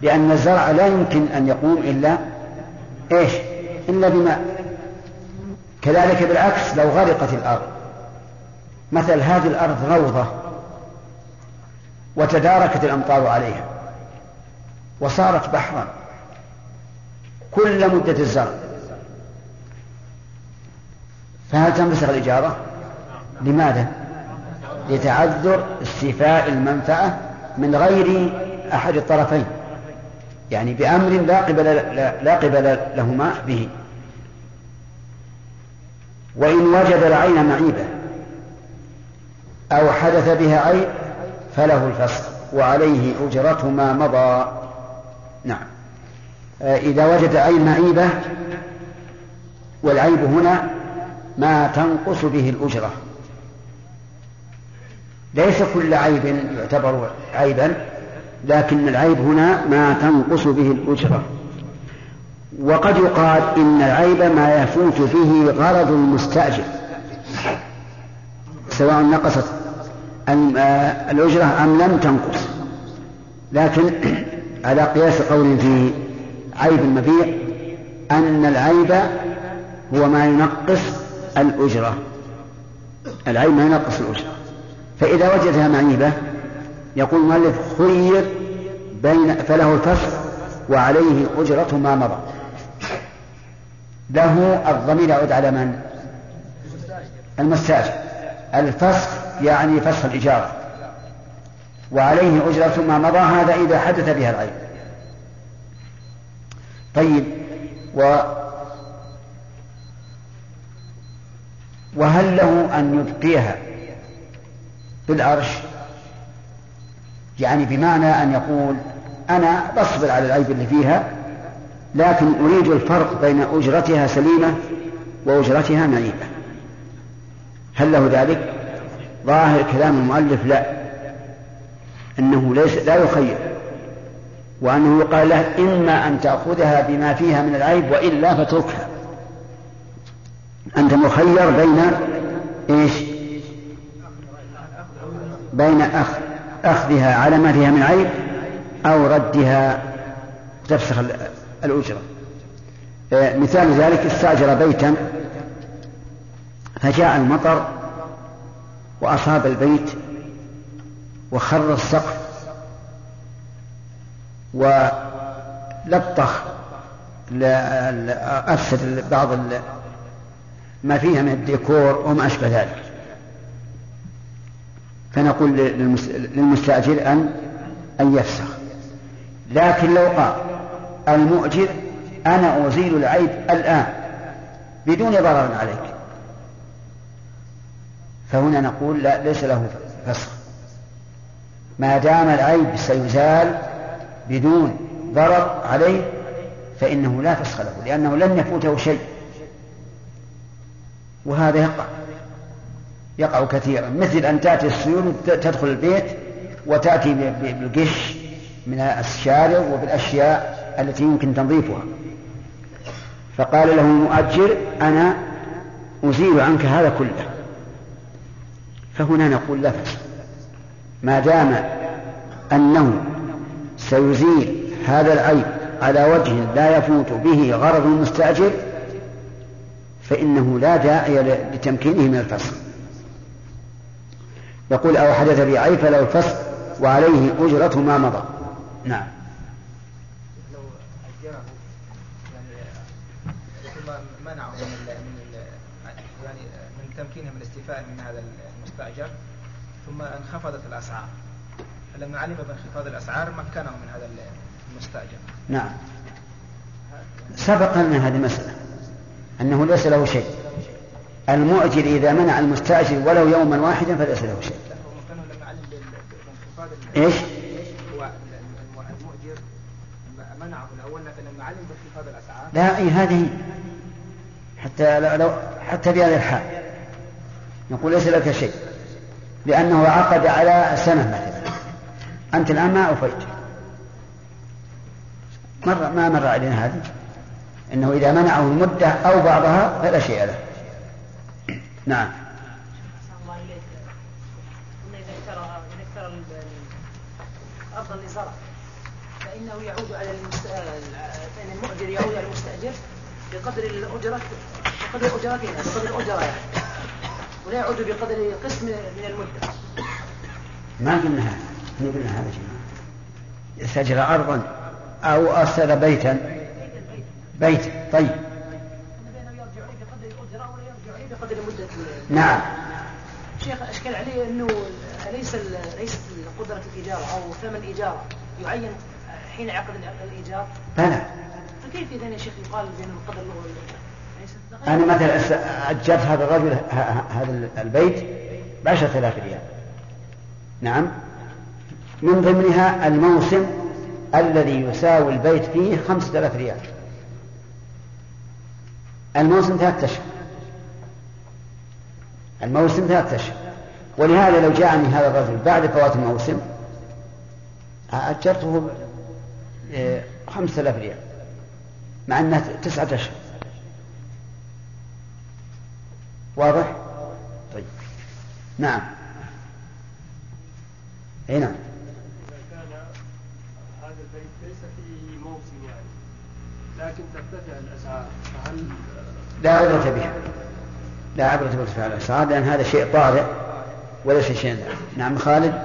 لأن الزرع لا يمكن أن يقوم إلا إيش؟ إلا بماء. كذلك بالعكس لو غرقت الأرض مثل هذه الأرض روضة وتداركت الأمطار عليها وصارت بحرا كل مدة الزرع فهل تنفسخ الإجارة؟ لماذا؟ لتعذر استيفاء المنفعة من غير أحد الطرفين يعني بأمر لا قبل لا, قبل لهما به وإن وجد العين معيبة أو حدث بها عيب فله الفسخ وعليه أجرة ما مضى نعم آه، إذا وجد عين معيبة والعيب هنا ما تنقص به الأجرة. ليس كل عيب يعتبر عيبا لكن العيب هنا ما تنقص به الأجرة. وقد يقال إن العيب ما يفوت به غرض المستأجر سواء نقصت الأجرة أم لم تنقص. لكن على قياس قول في عيب المبيع أن العيب هو ما ينقص الأجرة. العيب ما ينقص الأجرة. فإذا وجدها معيبة يقول المؤلف خير بين فله الفسخ وعليه أجرة ما مضى. له الضمير يعود على من؟ المستأجر. الفسخ يعني فسخ الإجارة وعليه أجرة ما مضى هذا إذا حدث بها العيب طيب و وهل له أن يبقيها بالعرش يعني بمعنى أن يقول أنا بصبر على العيب اللي فيها لكن أريد الفرق بين أجرتها سليمة وأجرتها معيبة هل له ذلك؟ ظاهر كلام المؤلف لا. أنه ليس لا يخير. وأنه يقال له إما أن تأخذها بما فيها من العيب وإلا فتركها. أنت مخير بين إيش؟ بين أخ أخذها على ما فيها من عيب أو ردها. تفسخ الأجرة. آه، مثال ذلك استأجر بيتا فجاء المطر وأصاب البيت وخر السقف ولطخ أفسد بعض ما فيها من الديكور وما أشبه ذلك. فنقول للمس- للمستأجر أن أن يفسخ. لكن لو قال المؤجر أنا أزيل العيب الآن بدون ضرر عليك. فهنا نقول لا ليس له فسخ. ما دام العيب سيزال بدون ضرر عليه فإنه لا فسخ له لأنه لن يفوته شيء. وهذا يقع. يقع كثيرا. مثل أن تأتي السيول تدخل البيت وتأتي بالقش من الشارع وبالأشياء التي يمكن تنظيفها. فقال له المؤجر أنا أزيل عنك هذا كله. فهنا نقول لا ما دام أنه سيزيل هذا العيب على وجه لا يفوت به غرض المستأجر فإنه لا داعي لتمكينه من الفسخ. يقول أو حدث به عيب فله الفسخ وعليه أجرة ما مضى. نعم. لو أجره يعني ثم منعه من يعني من تمكينه من الاستيفاء من هذا المستأجر ثم انخفضت الأسعار. فلما علم بانخفاض الأسعار مكنه من هذا المستأجر. نعم. سبق لنا هذه المسألة أنه ليس له شيء. المؤجر إذا منع المستأجر ولو يوما واحدا فليس له شيء. إيش؟ لا أي هذه حتى لو حتى بهذه الحال. نقول ليس لك شيء. لأنه عقد على سنة مثلا. أنت الآن ما أوفيت. مر ما مر علينا هذه؟ إنه إذا منعه المدة أو بعضها فلا شيء له. نعم. الأرض اللي زرع فإنه يعود على المؤجر يعود على المستأجر بقدر الأجرة بقدر أجرتها بقدر الأجرة يعني. ولا يعود بقدر قسم من المدة. ما قلنا هذا. ما قلنا هذا يا جماعة. استأجر أرضا أو أرسل بيتا بيتا طيب. بقدر مدة نعم. شيخ أشكل عليه أنه أليس ال- ليست قدرة الإيجار أو ثمن إيجار يعين حين عقد الإيجار؟ بلى. فكيف إذا يا شيخ يقال بأن القدر أنا مثلا أجرت هذا الرجل هذا البيت بعشرة آلاف ريال. نعم. من ضمنها الموسم الذي يساوي البيت فيه خمسة آلاف ريال. الموسم ثلاثة أشهر. الموسم ثلاثة أشهر. ولهذا لو جاءني هذا الرجل بعد فوات الموسم أجرته خمسة آلاف ريال مع أنها تسعة أشهر. واضح؟ طيب. نعم. أي نعم. هذا البيت ليس موسم يعني لكن ترتفع الأسعار فهل لا عبرة به لا عبرة بارتفاع الأسعار لأن هذا شيء طارئ وليس شيء ذا. نعم خالد؟ إذا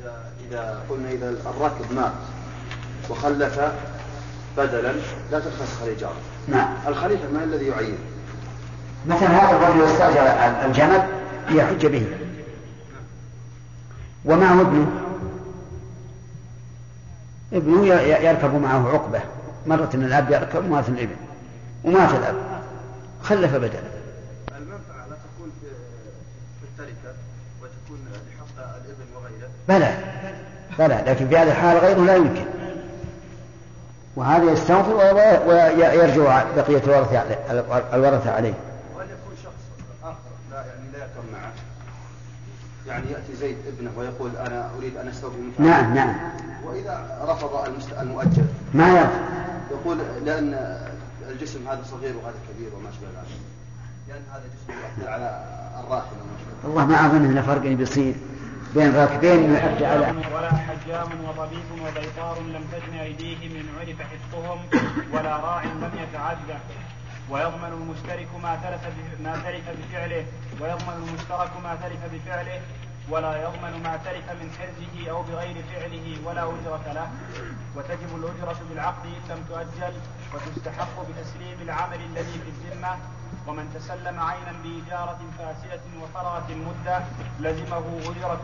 إذا إذا قلنا إذا الراكب مات وخلف بدلا لا تنفسخ الإيجار. نعم. الخليفة ما الذي يعين؟ مثلا هذا الرجل استأجر الجمل ليحج به. ومعه ابنه؟ ابنه يركب معه عقبة. مرة الأب يركب ومرة الابن. ومات الأب. خلف بدلا المنفعة لا تكون في التركة وتكون لحق الابن وغيره. بلى. بلى. لكن في هذه الحال غيره لا يمكن. وهذا يستغفر وي- ويرجع بقية الورثة عليه- الورثة عليه. وأن يكون شخص آخر لا يعني لا يركب معه. يعني يأتي زيد ابنه ويقول أنا أريد أن أستوفي منفعة. نعم نعم. وإذا رفض المؤجر ما يرفض. يقول لأن الجسم هذا صغير وهذا كبير وما أشبه ذلك. لأن هذا جسم يؤثر على الراحل وما أشبه والله ما أظن أن فرق بيصير بين راكبين يؤدي على ولا حجام وطبيب وبيطار لم تجن أيديهم إن عرف حفظهم ولا راع لم يتعدى ويضمن المشترك ما تلف ما تلف بفعله. ويضمن المشترك ما تلف بفعله. ولا يضمن ما ترك من حرزه أو بغير فعله ولا أجرة له. وتجب الأجرة بالعقد إن لم تؤجل وتستحق بتسليم العمل الذي في الذمة. ومن تسلم عينا بإجارة فاسدة وفرغت المدة لزمه أجرة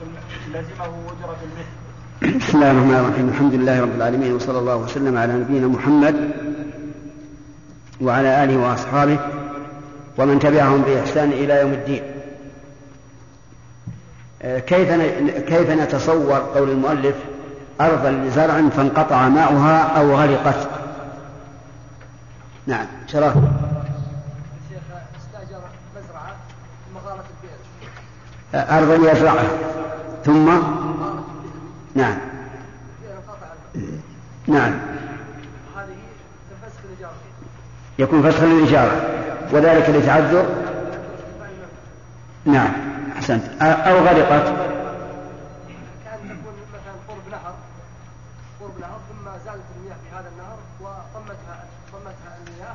لزمه أجرة المثل. بسم الله الرحمن الرحيم. الحمد لله رب العالمين وصلى الله وسلم على نبينا محمد وعلى آله وأصحابه ومن تبعهم بإحسان إلى يوم الدين. كيف كيف نتصور قول المؤلف أرضا لزرع فانقطع ماؤها أو غرقت؟ نعم شرف الشيخ استأجر مزرعة ثم غارت البئر. أرضا يزرعها ثم؟ نعم. نعم. يكون فسخا للإجارة وذلك لتعذر؟ نعم. أحسنت. أو غرقت. كان تكون مثلا قرب نهر قرب نهر ثم زادت المياه في هذا النهر وطمتها طمتها المياه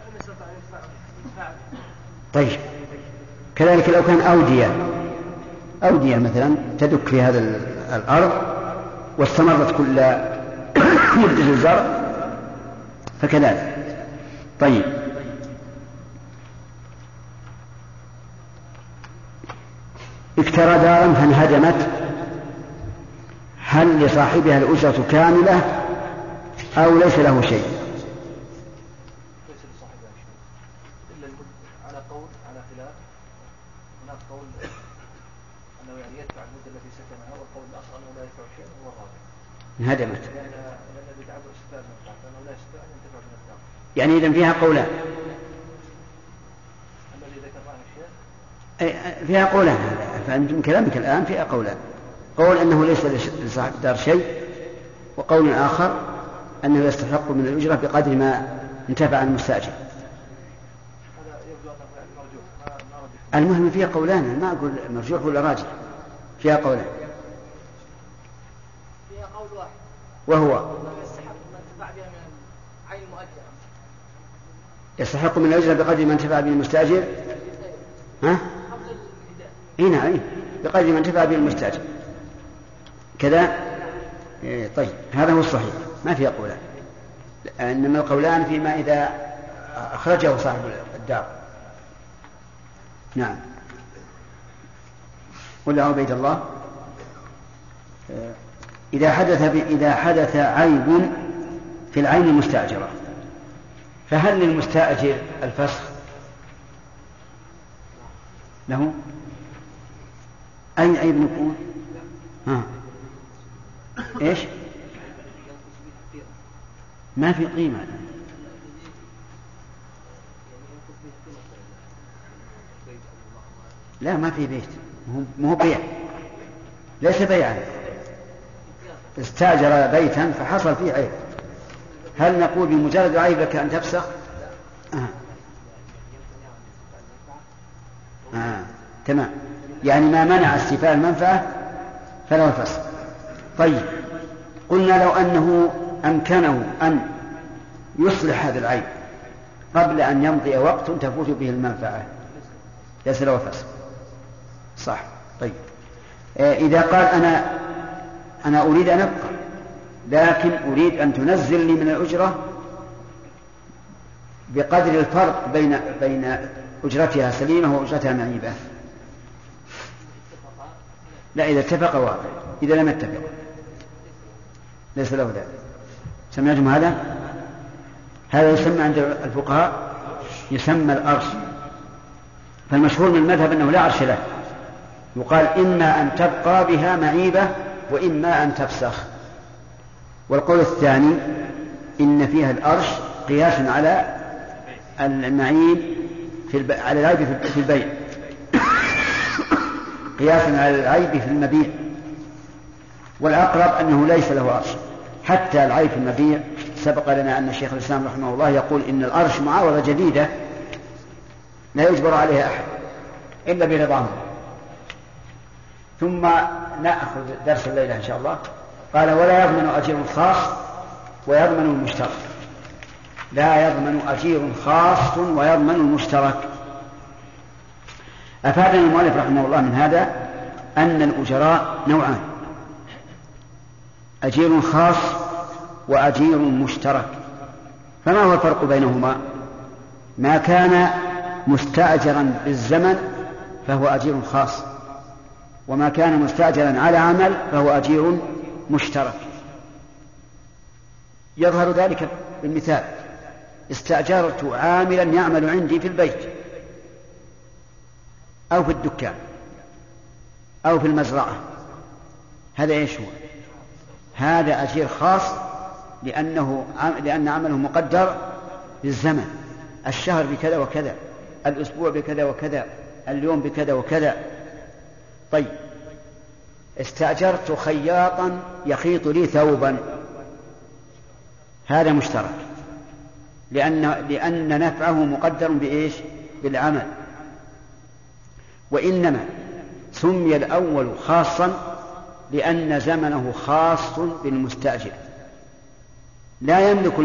فلم يستطع أن يدفع. طيب. كذلك لو كان أودية أودية مثلا تدك في هذا ال- الأرض واستمرت كل مدة الزرع فكذلك. طيب. اكترى دارا فانهدمت هل لصاحبها الأجرة كاملة أو ليس له شيء؟ انهدمت. يعني إذا فيها قولان. فيها قولان فأنت من كلامك الآن فيها قولان. قول أنه ليس لصاحب الدار شيء وقول آخر أنه يستحق من الأجرة بقدر ما انتفع المستأجر. المهم فيها قولان ما أقول مرجوح ولا راجح فيها قولان. فيها قول واحد. وهو يستحق من الأجرة بقدر ما انتفع به المستأجر؟ ها؟ إي نعم إيه. بقدر ما انتفع به المستأجر كذا إيه طيب هذا هو الصحيح. ما فيها قولان. إنما القولان فيما إذا أخرجه صاحب الدار. نعم. ولا عبيد الله. آه، إذا حدث. إذا حدث عيب في العين المستأجرة فهل للمستأجر الفسخ؟ له؟ أي عيب يكون ها. إيش؟ ما في قيمة. لا ما في بيت. مو- بيع. ليس بيعا. استأجر بيتا فحصل فيه عيب. هل نقول بمجرد عيبك أن تفسخ؟ آه. آه. تمام. يعني ما منع استيفاء المنفعة فله الفسخ. طيب قلنا لو أنه أمكنه أن يصلح هذا العيب قبل أن يمضي وقت تفوت به المنفعة ليس له فسخ. صح. طيب. آه، إذا قال أنا أنا أريد أن أبقى لكن أريد أن تنزل لي من الأجرة بقدر الفرق بين بين أجرتها سليمة وأجرتها معيبة. لا إذا اتفق واقع. إذا لم يتفق. ليس له ذلك. سمعتم هذا؟ هذا يسمى عند الفقهاء يسمى الأرش. فالمشهور من المذهب أنه لا عرش له. يقال إما أن تبقى بها معيبة وإما أن تفسخ. والقول الثاني إن فيها الأرش قياس على المعيب في الب... على العيب في- البيع. قياسا على العيب في المبيع. والأقرب أنه ليس له أرش حتى العيب في المبيع سبق لنا أن شيخ الإسلام رحمه الله يقول إن الأرش معاوضة جديدة لا يجبر عليها أحد إلا برضاهم ثم نأخذ درس الليلة إن شاء الله. قال ولا يضمن أجير خاص ويضمن المشترك. لا يضمن أجير خاص ويضمن المشترك. أفادنا المؤلف رحمه الله من هذا أن الأجراء نوعان. أجير خاص وأجير مشترك. فما هو الفرق بينهما؟ ما كان مستأجرا بالزمن فهو أجير خاص وما كان مستأجرا على عمل فهو أجير مشترك. يظهر ذلك بالمثال استأجرت عاملا يعمل عندي في البيت. أو في الدكان أو في المزرعة. هذا إيش هو؟ هذا أجير خاص لأنه لأن عمله مقدر بالزمن الشهر بكذا وكذا الأسبوع بكذا وكذا اليوم بكذا وكذا. طيب استأجرت خياطا يخيط لي ثوبا. هذا مشترك. لأن لأن نفعه مقدر بإيش؟ بالعمل. وإنما سمي الأول خاصا لأن زمنه خاص بالمستأجر. لا يملك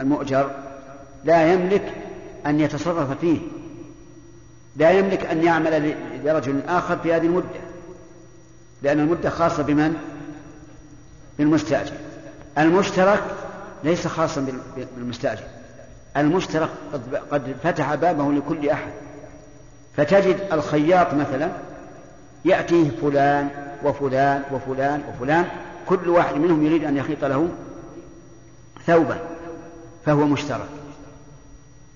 المؤجر لا يملك أن يتصرف فيه لا يملك أن يعمل لرجل آخر في هذه المدة لأن المدة خاصة بمن؟ بالمستأجر. المشترك ليس خاصا بالمستأجر. المشترك قد فتح بابه لكل أحد. فتجد الخياط مثلا يأتيه فلان وفلان وفلان وفلان كل واحد منهم يريد أن يخيط له ثوبا فهو مشترك.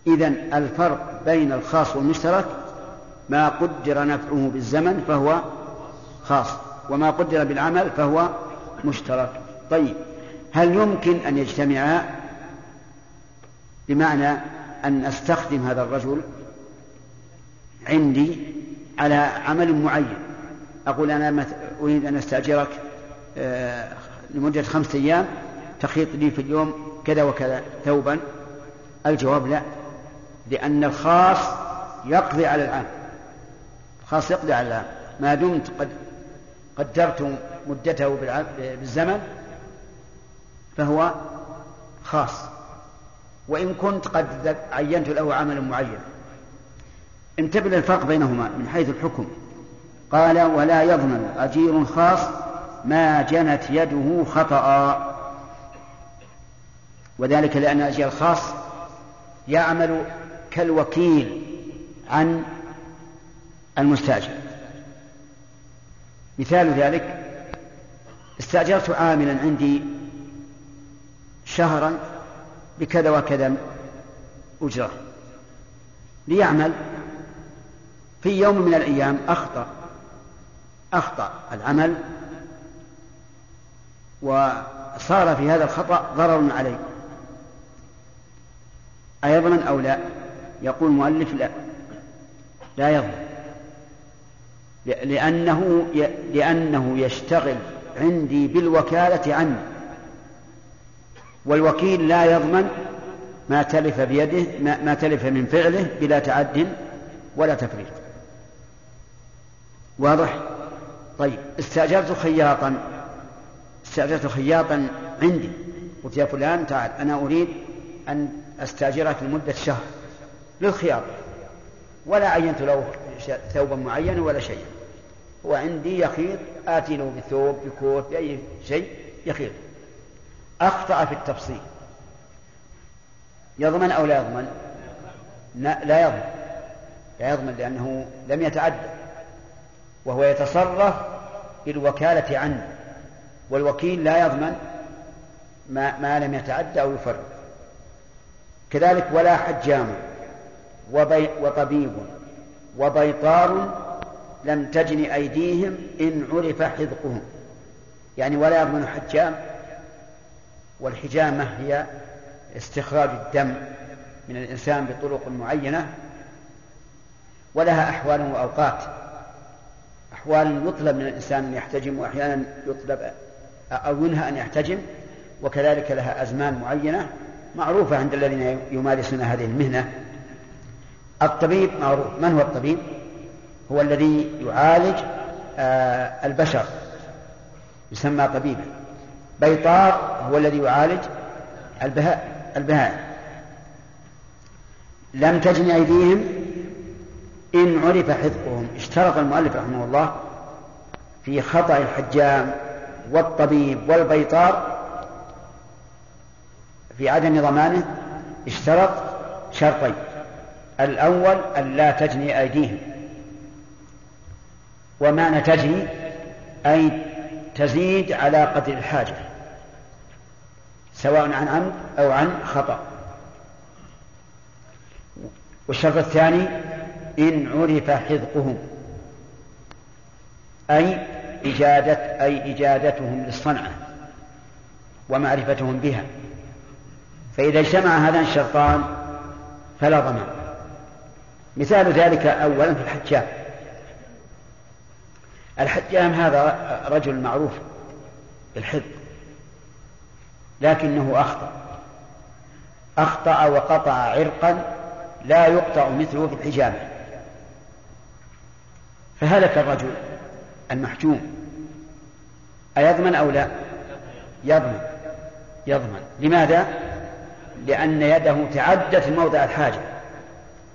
إذا الفرق بين الخاص والمشترك ما قدر نفعه بالزمن فهو خاص وما قدر بالعمل فهو مشترك. طيب هل يمكن أن يجتمعا؟ بمعنى أن أستخدم هذا الرجل عندي على عمل معين. أقول أنا أريد أن أستأجرك آه، لمدة خمسة أيام تخيط لي في اليوم كذا وكذا ثوبا. الجواب لا لأن الخاص يقضي على العام. الخاص يقضي على العام. ما دمت قد قدرت مدته بالزمن فهو خاص. وإن كنت قد عينت له عملا معين انتبه للفرق بينهما من حيث الحكم. قال ولا يضمن أجير خاص ما جنت يده خطأ. وذلك لأن أجير الخاص يعمل كالوكيل عن المستأجر. مثال ذلك استأجرت عاملا عندي شهرا بكذا وكذا أجرة. ليعمل في يوم من الأيام أخطأ أخطأ العمل وصار في هذا الخطأ ضرر عليه. أيضمن أو لا؟ يقول المؤلف لا. لا يضمن لأنه لأنه يشتغل عندي بالوكالة عني والوكيل لا يضمن ما تلف بيده ما تلف من فعله بلا تعد ولا تفريط. واضح؟ طيب استأجرت خياطا. استأجرت خياطا عندي. قلت يا فلان تعال أنا أريد أن أستأجرك لمدة شهر للخياطة. ولا عينت له ثوبا معينا ولا شيء هو عندي يخيط آتي له بثوب بكوت بأي شيء يخيط. أخطأ في التفصيل. يضمن أو لا يضمن؟ لا يضمن. لا يضمن لأنه لم يتعدى وهو يتصرف بالوكالة عنه والوكيل لا يضمن ما, ما لم يتعدى أو يفرط كذلك ولا حجام وبي وطبيب وبيطار لم تجن أيديهم إن عرف حذقهم. يعني ولا يضمن حجام والحجامة هي استخراج الدم من الإنسان بطرق معينة ولها أحوال وأوقات. أحوال يطلب من الإنسان أن يحتجم وأحيانا يطلب أو ينهى أن يحتجم وكذلك لها أزمان معينة معروفة عند الذين يمارسون هذه المهنة. الطبيب معروف. من هو الطبيب؟ هو الذي يعالج آه، البشر. يسمى طبيبا. بيطار هو الذي يعالج البهائم لم تجن أيديهم إن عرف حذقهم اشترط المؤلف رحمه الله في خطأ الحجام والطبيب والبيطار في عدم ضمانه اشترط شرطين. الأول أن لا تجني أيديهم. ومعنى تجني أي تزيد على قدر الحاجة سواء عن عمد أو عن خطأ. والشرط الثاني إن عرف حذقهم. أي إجادة أي إجادتهم للصنعة ومعرفتهم بها. فإذا اجتمع هذان الشرطان فلا ضمان. مثال ذلك أولا في الحجام الحجام هذا رجل معروف بالحذق لكنه أخطأ. أخطأ وقطع عرقا لا يقطع مثله في الحجامة فهلك الرجل المحجوم. أيضمن أو لا؟ يضمن. يضمن. لماذا؟ لأن يده تعدت موضع الحاجة.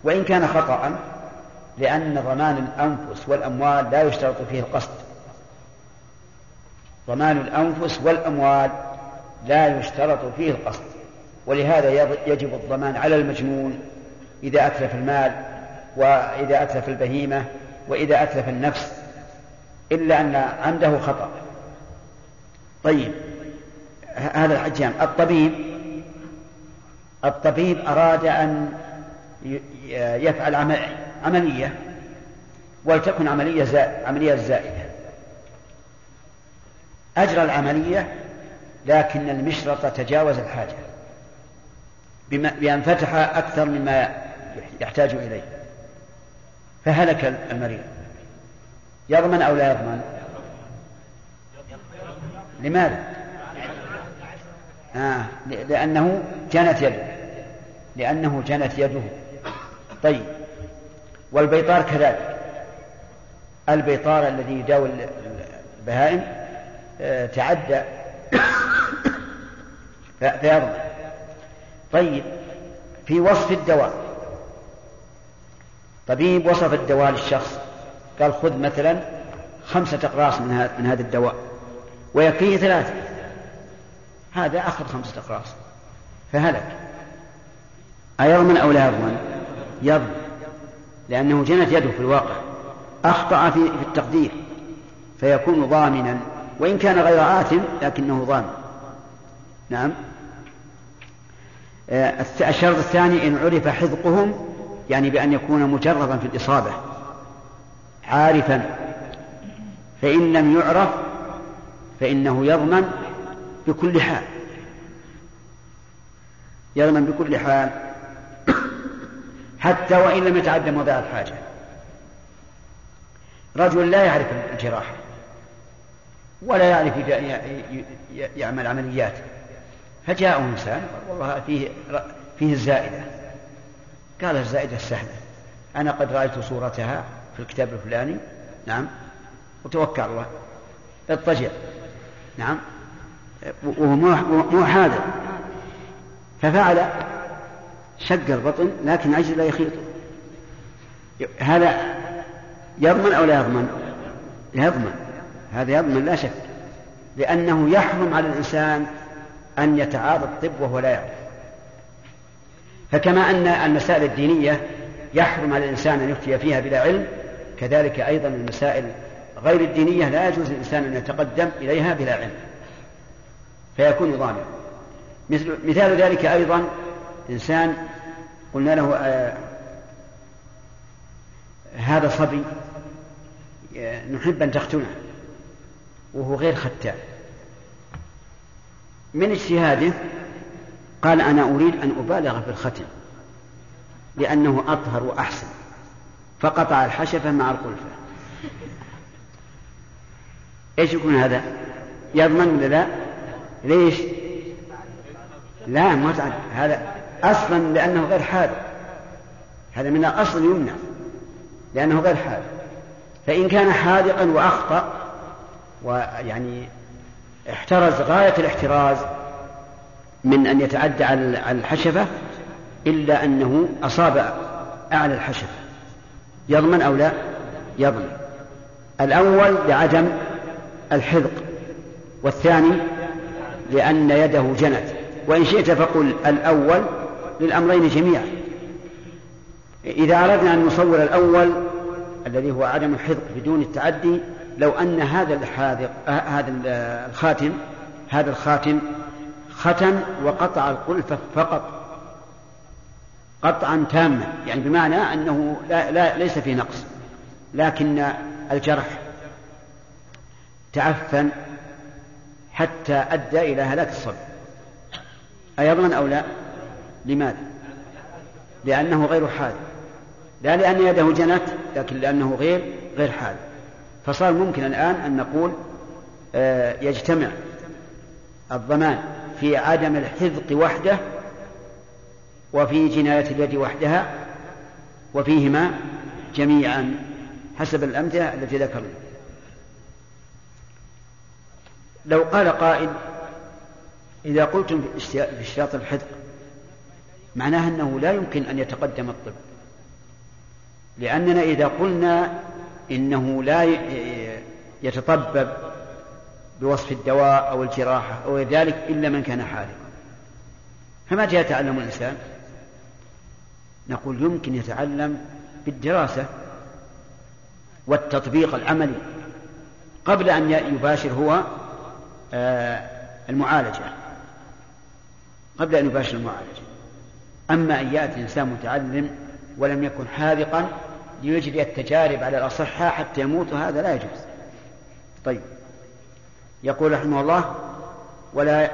وإن كان خطأ لأن ضمان الأنفس والأموال لا يشترط فيه القصد ضمان الأنفس والأموال لا يشترط فيه القصد ولهذا يجب الضمان على المجنون إذا أتلف المال وإذا أتلف البهيمة وإذا أتلف النفس إلا أن عمده خطأ. طيب هذا الحجام الطبيب الطبيب أراد أن يفعل عملية ولتكن عملية زائدة عملية زائدة. أجرى العملية لكن المشرط تجاوز الحاجة بأن فتح أكثر مما يحتاج إليه. فهلك المريض. يضمن أو لا يضمن؟ لماذا؟ آه لأنه جنت يده. لأنه جنت يده. طيب. والبيطار كذلك. البيطار الذي يداوي البهائم آه تعدى. فيضمن. طيب. في وصف الدواء. طبيب وصف الدواء للشخص. قال خذ مثلا خمسة أقراص من, هذا من هذا الدواء ويكفيه ثلاثة. هذا أخذ خمسة أقراص. فهلك. أيضمن أو لا يضمن؟ يضمن لأنه جنت يده في الواقع. أخطأ في, التقدير. فيكون ضامنا. وإن كان غير آثم لكنه ضامن. نعم. آه، الشرط الثاني إن عرف حذقهم يعني بأن يكون مجربا في الإصابة عارفا فإن لم يعرف فإنه يضمن بكل حال. يضمن بكل حال. حتى وإن لم يتعدى موضع الحاجة. رجل لا يعرف الجراحة ولا يعرف يعمل عمليات فجاءه إنسان والله فيه فيه الزائدة. قال الزائدة السهلة أنا قد رأيت صورتها في الكتاب الفلاني. نعم. وتوكل الله. اضطجع. نعم. وهو مو حاضر ففعل. شق البطن لكن عجز لا يخيط. هذا يضمن أو لا يضمن؟ يضمن. هذا يضمن لا شك. لأنه يحرم على الإنسان أن يتعاطى الطب وهو لا يعرف. فكما أن المسائل الدينية يحرم على الإنسان أن يفتي فيها بلا علم كذلك أيضا المسائل غير الدينية لا يجوز للإنسان أن يتقدم إليها بلا علم فيكون ضامنا مثل مثال ذلك أيضا إنسان قلنا له آه هذا صبي آه نحب أن تختنه وهو غير ختان من اجتهاده؟ قال أنا أريد أن أبالغ في الختم لأنه أطهر وأحسن فقطع الحشفة مع القلفة إيش يكون هذا؟ يضمن ولا لا؟ ليش؟ لا ما هذا أصلا لأنه غير حاذر هذا من الأصل يمنع لأنه غير حاذر فإن كان حاذقا وأخطأ ويعني احترز غاية الاحتراز من أن يتعدى على الحشفه إلا أنه أصاب أعلى الحشفه يضمن أو لا؟ يضمن. الأول لعدم الحذق والثاني لأن يده جنت. وإن شئت فقل الأول للأمرين جميعا. إذا أردنا أن نصور الأول الذي هو عدم الحذق بدون التعدي لو أن هذا الحاذق هذا الخاتم هذا الخاتم ختم وقطع القلفة فقط. قطعا تاما يعني بمعنى أنه لا, لا ليس في نقص. لكن الجرح تعفن حتى أدى إلى هلاك الصبي. أيضمن أو لا؟ لماذا؟ لأنه غير حاد. لا لأن يده جنت لكن لأنه غير غير حاد. فصار ممكن الآن أن نقول آه، يجتمع الضمان. في عدم الحذق وحده وفي جناية اليد وحدها وفيهما جميعا حسب الأمثلة التي ذكرنا. لو قال قائل إذا قلتم باشتراط الحذق معناها أنه لا يمكن أن يتقدم الطب. لأننا إذا قلنا إنه لا يتطبب بوصف الدواء أو الجراحة أو ذلك إلا من كان حالقا. فمتى يتعلم الإنسان؟ نقول يمكن يتعلم بالدراسة والتطبيق العملي قبل أن يباشر هو آه، المعالجة. قبل أن يباشر المعالجة. أما أن يأتي إنسان متعلم ولم يكن حاذقا ليجري التجارب على الأصحاء حتى يموت هذا لا يجوز. طيب. يقول رحمه الله ولا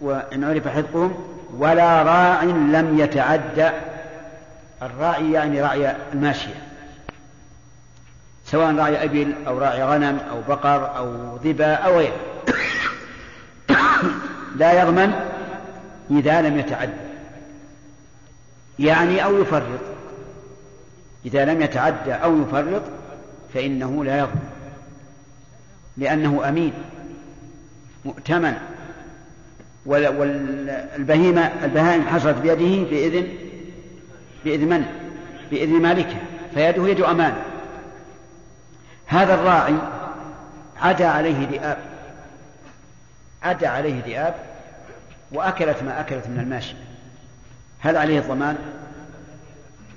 وإن عرف حذقهم ولا راع لم يتعدى. الراعي يعني راعي الماشية سواء راعي أبل أو راعي غنم أو بقر أو ظبا أو غيره. لا يضمن إذا لم يتعد يعني أو يفرط. إذا لم يتعدى أو يفرط فإنه لا يضمن. لأنه أمين مؤتمن والبهيمة البهائم حصلت بيده بإذن بإذن من؟ بإذن مالكها فيده يد أمانة هذا الراعي عدا عليه ذئاب عدا عليه ذئاب وأكلت ما أكلت من الماشي هل عليه ضمان؟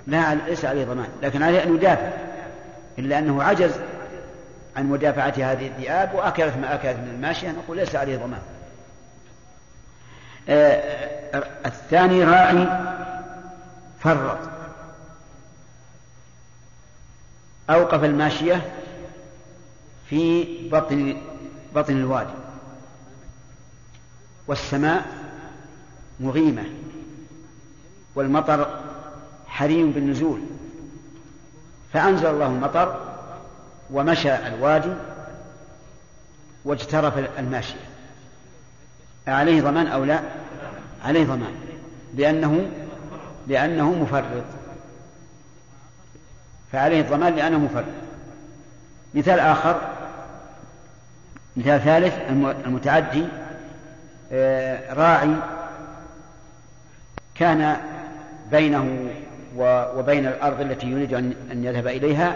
لا ليس عليه ضمان لكن عليه أن يدافع إلا أنه عجز عن مدافعة هذه الذئاب وأكلت ما أكلت من الماشية نقول ليس عليه ضمان. آه الثاني راعي فرط. أوقف الماشية في بطن بطن الوادي. والسماء مغيمة. والمطر حريم بالنزول. فأنزل الله المطر ومشى الوادي واجترف الماشية. عليه ضمان أو لا؟ عليه ضمان. لأنه لأنه مفرط. فعليه الضمان لأنه مفرط. مثال آخر مثال ثالث المتعدي آه، راعي كان بينه وبين الأرض التي يريد أن يذهب إليها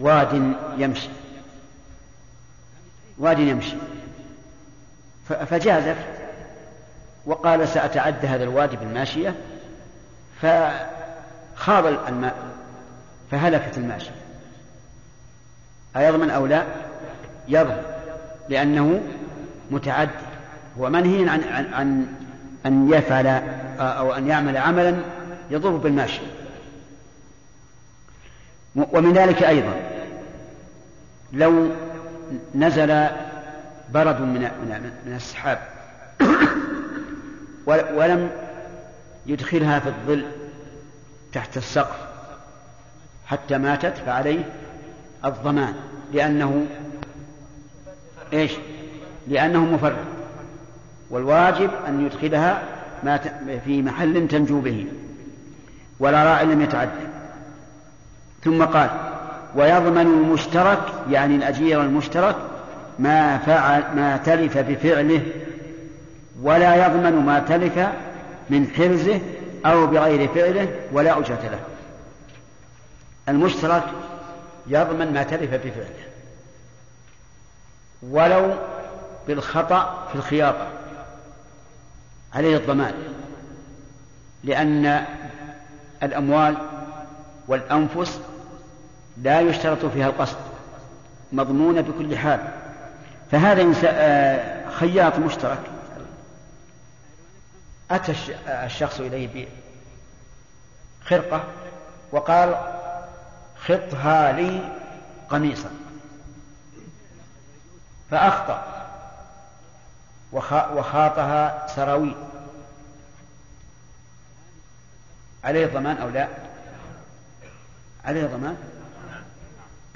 واد يمشي. واد يمشي. فجازف وقال سأتعدى هذا الوادي بالماشية فخاض الماء فهلكت الماشية. أيضمن أو لا؟ يضمن لأنه متعدي. هو منهي عن, عن, عن أن يفعل أو أن يعمل عملا يضر بالماشية. ومن ذلك أيضا لو نزل برد من من السحاب ولم يدخلها في الظل تحت السقف حتى ماتت فعليه الضمان لأنه إيش؟ لأنه مفرط والواجب أن يدخلها في محل تنجو به ولا راعي لم يتعد ثم قال ويضمن المشترك يعني الأجير المشترك ما فعل ما تلف بفعله ولا يضمن ما تلف من حرزه أو بغير فعله ولا أجرة له. المشترك يضمن ما تلف بفعله. ولو بالخطأ في الخياطة عليه الضمان لأن الأموال والأنفس لا يشترط فيها القصد مضمونة بكل حال. فهذا آه، خياط مشترك. أتى الشخص إليه بخرقة وقال خطها لي قميصا. فأخطأ وخاطها سراويل. عليه ضمان أو لا؟ عليه ضمان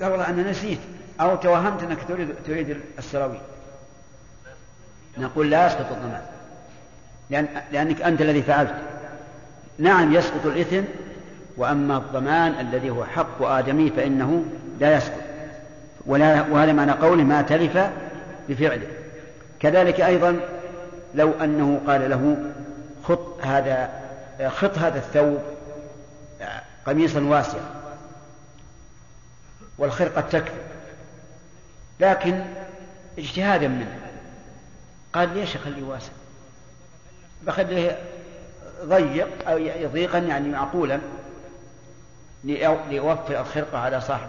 قال والله أنا نسيت أو توهمت أنك تريد, تريد السراويل. نقول لا يسقط الضمان لأن لأنك أنت الذي فعلت. نعم يسقط الإثم وأما الضمان الذي هو حق آدمي فإنه لا يسقط. ولا وهذا معنى قوله ما تلف بفعله. كذلك أيضا لو أنه قال له خط هذا خط هذا الثوب قميصا واسعا. والخرقة تكفي. لكن اجتهادا منه. قال ليش اخليه واسع بخليه ضيق أو ضيقا يعني معقولا ليوفر الخرقة على صاحب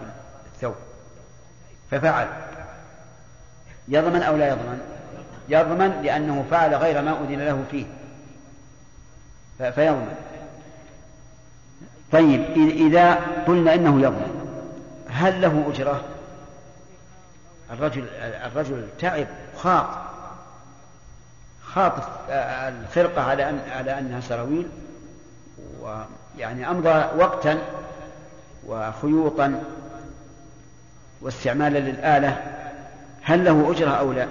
الثوب. ففعل. يضمن أو لا يضمن؟ يضمن لأنه فعل غير ما أذن له فيه. فيضمن. طيب إذا قلنا إنه يضمن. هل له أجرة؟ الرجل الرجل تعب خاط. خاط الخرقة على أن على أنها سراويل ويعني أمضى وقتا وخيوطا واستعمالا للآلة. هل له أجرة أو لا؟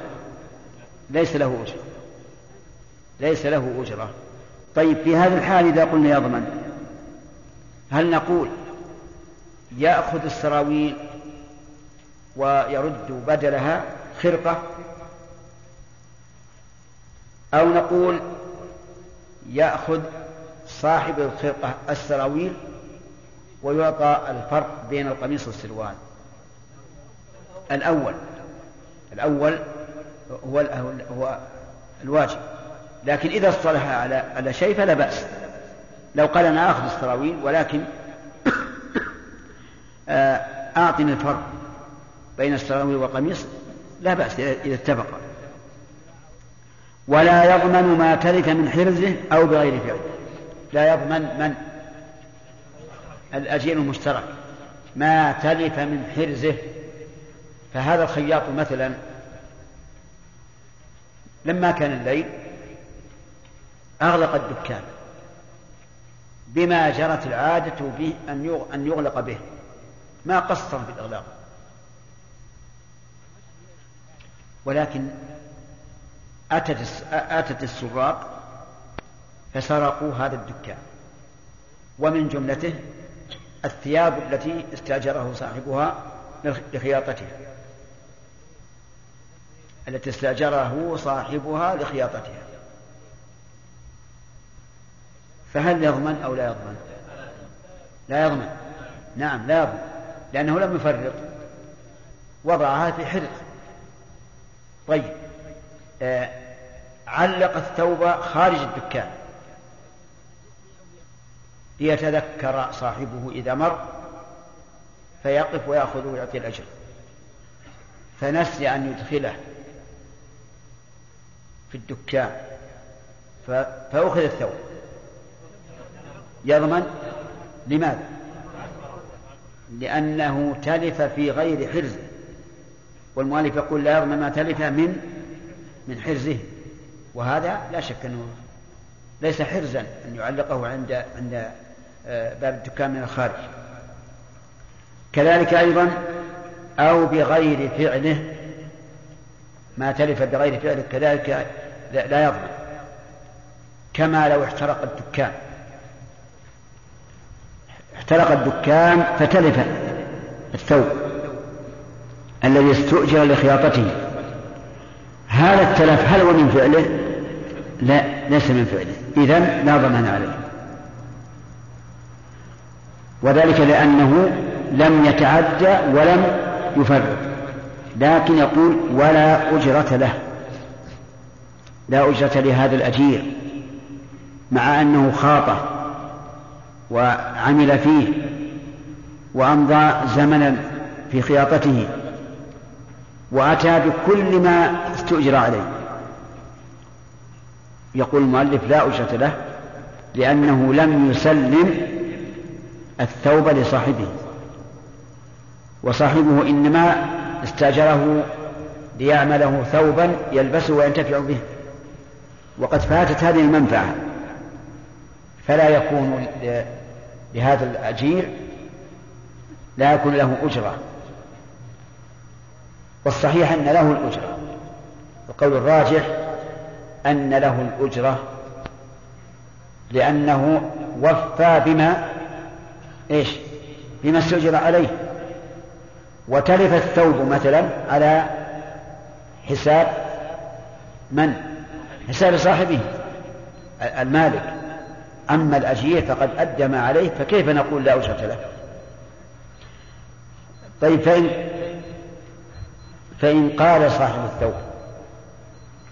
ليس له أجرة. ليس له أجرة. طيب في هذا الحال إذا قلنا يضمن هل نقول يأخذ السراويل ويرد بدلها خرقة. أو نقول يأخذ صاحب الخرقة السراويل ويعطى الفرق بين القميص والسروال الأول الأول هو هو الواجب. لكن إذا اصطلح على على شيء فلا بأس. لو قال أنا آخذ السراويل ولكن أعطني الفرق بين السراويل والقميص لا بأس إذا اتفق. ولا يضمن ما تلف من حرزه أو بغير فعل. لا يضمن من؟ الأجير المشترك. ما تلف من حرزه. فهذا الخياط مثلا لما كان الليل أغلق الدكان. بما جرت العادة به أن يغلق به. ما قصر في الإغلاق. ولكن أتت السراق فسرقوا هذا الدكان. ومن جملته الثياب التي استأجره صاحبها لخياطتها التي استأجره صاحبها لخياطتها فهل يضمن أو لا يضمن؟ لا يضمن. نعم لا يضمن. لأنه لم يفرط وضعها في حرق طيب. آه علق الثوب خارج الدكان. ليتذكر صاحبه إذا مر فيقف ويأخذ ويعطي الأجر. فنسي أن يدخله في الدكان. فأخذ الثوب. يضمن؟ لماذا؟ لأنه تلف في غير حرزه. والمؤلف يقول لا يضمن ما تلف من من حرزه. وهذا لا شك أنه ليس حرزا أن يعلقه عند عند آه، باب الدكان من الخارج. كذلك أيضا أو بغير فعله ما تلف بغير فعله كذلك لا يضمن كما لو احترق الدكان. احترق الدكان فتلف الثوب الذي استؤجر لخياطته. هذا التلف هل هو من فعله؟ لا ليس من فعله. إذا لا ضمان عليه. وذلك لأنه لم يتعدى ولم يفرط لكن يقول ولا أجرة له. لا أجرة لهذا الأجير مع أنه خاطه. وعمل فيه وأمضى زمنا في خياطته وأتى بكل ما استؤجر عليه. يقول المؤلف لا أجرة له لأنه لم يسلم الثوب لصاحبه وصاحبه إنما استأجره ليعمله ثوبا يلبسه وينتفع به. وقد فاتت هذه المنفعة فلا يكون لهذا الأجير لا يكون له أجرة. والصحيح أن له الأجرة. القول الراجح أن له الأجرة لأنه وفى بما إيش؟ بما استؤجر عليه. وتلف الثوب مثلا على حساب من؟ حساب صاحبه المالك. أما الأجير فقد أدى ما عليه فكيف نقول لا أجرة له؟ طيب فإن فإن قال صاحب الثوب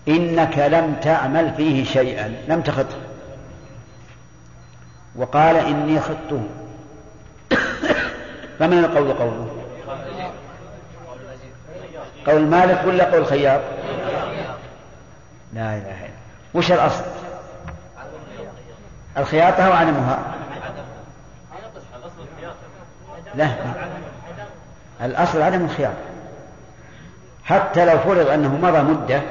إنك لم تعمل فيه شيئا لم تخطه. وقال إني خطه فمن القول قوله؟ قول مالك ولا قول خياط؟ لا إله إلا وش الأصل؟ الخياطة وعدمها. لا الأصل عدم الخياطة حتى لو فرض أنه مضى مدة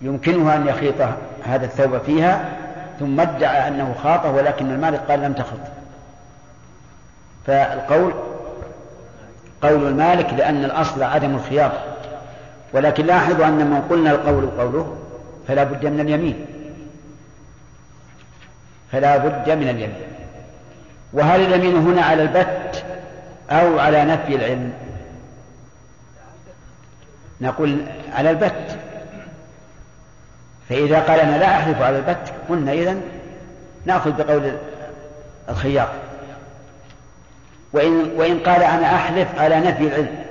يمكنه أن يخيط هذا الثوب فيها ثم ادعى أنه خاطه ولكن المالك قال لم تخط. فالقول قول المالك لأن الأصل عدم الخياطة ولكن لاحظوا أن من قلنا القول قوله فلا بد من اليمين. فلا بد من اليمين. وهل اليمين هنا على البت أو على نفي العلم؟ نقول على البت. فإذا قال أنا لا أحلف على البت قلنا إذن نأخذ بقول الخياط وإن, وإن قال أنا أحلف على نفي العلم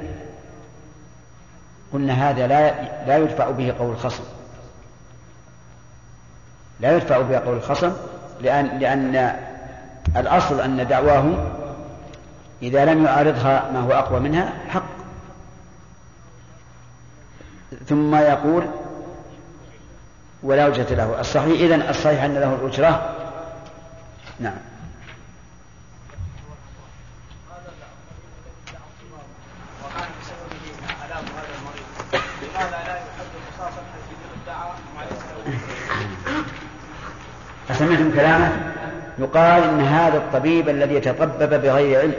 قلنا هذا لا لا يدفع به قول الخصم. لا يدفع به قول الخصم لأن لأن الأصل أن دعواه إذا لم يعارضها ما هو أقوى منها حق. ثم يقول ولا وجهة له. الصحيح إذن الصحيح أن له الأجرة. نعم. أسمعتم كلامه؟ يقال إن هذا الطبيب الذي يتطبب بغير علم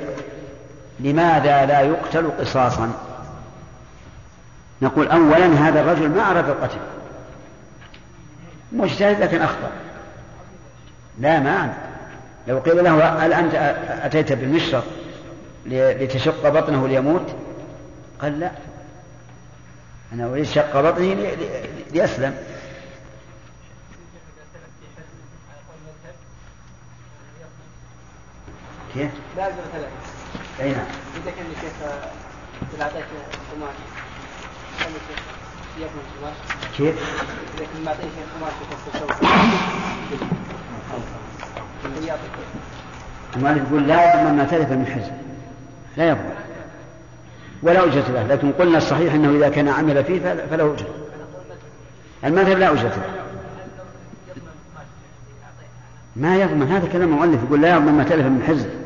لماذا لا يقتل قصاصا؟ نقول أولا هذا الرجل ما أراد القتل. مجتهد لكن أخطأ. لا ما لو قيل له هل أنت أتيت بالمشرط لتشق بطنه ليموت؟ قال لا. أنا أريد شق بطنه ليسلم كيف؟ لازم ثلاثة أي نعم. إذا كان الشيخ أعطيك قماش كان الشيخ يقبل القماش. كيف؟ إذا كان ما أعطيك قماش يكسر ثوب المؤلف يقول لا يضمن ما تلف من حزب. لا يضمن ولا أجرة له. لكن قلنا الصحيح أنه إذا كان عمل فيه فله أجرة. المذهب لا أجرة له. ما يضمن هذا كلام المؤلف. يقول لا يضمن ما تلف من حزب.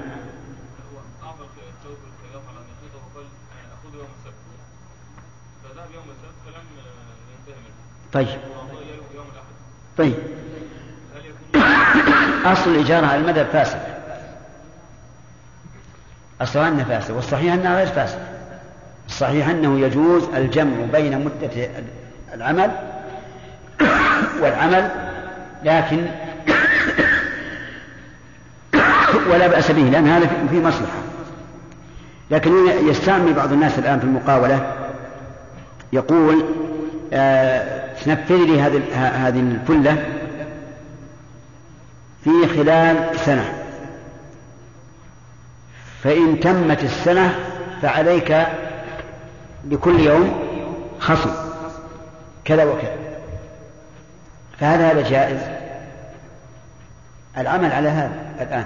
طيب. طيب. أصل الإجارة على المذهب فاسد. أصلها أنها فاسد والصحيح أنها غير فاسد. الصحيح أنه يجوز الجمع بين مدة العمل والعمل لكن ولا بأس به لأن هذا في مصلحة. لكن يستعمل بعض الناس الآن في المقاولة يقول آه نفذ لي هذه هذه الفلة في خلال سنة. فإن تمت السنة فعليك لكل يوم خصم. كذا وكذا. فهل هذا جائز. العمل على هذا الآن.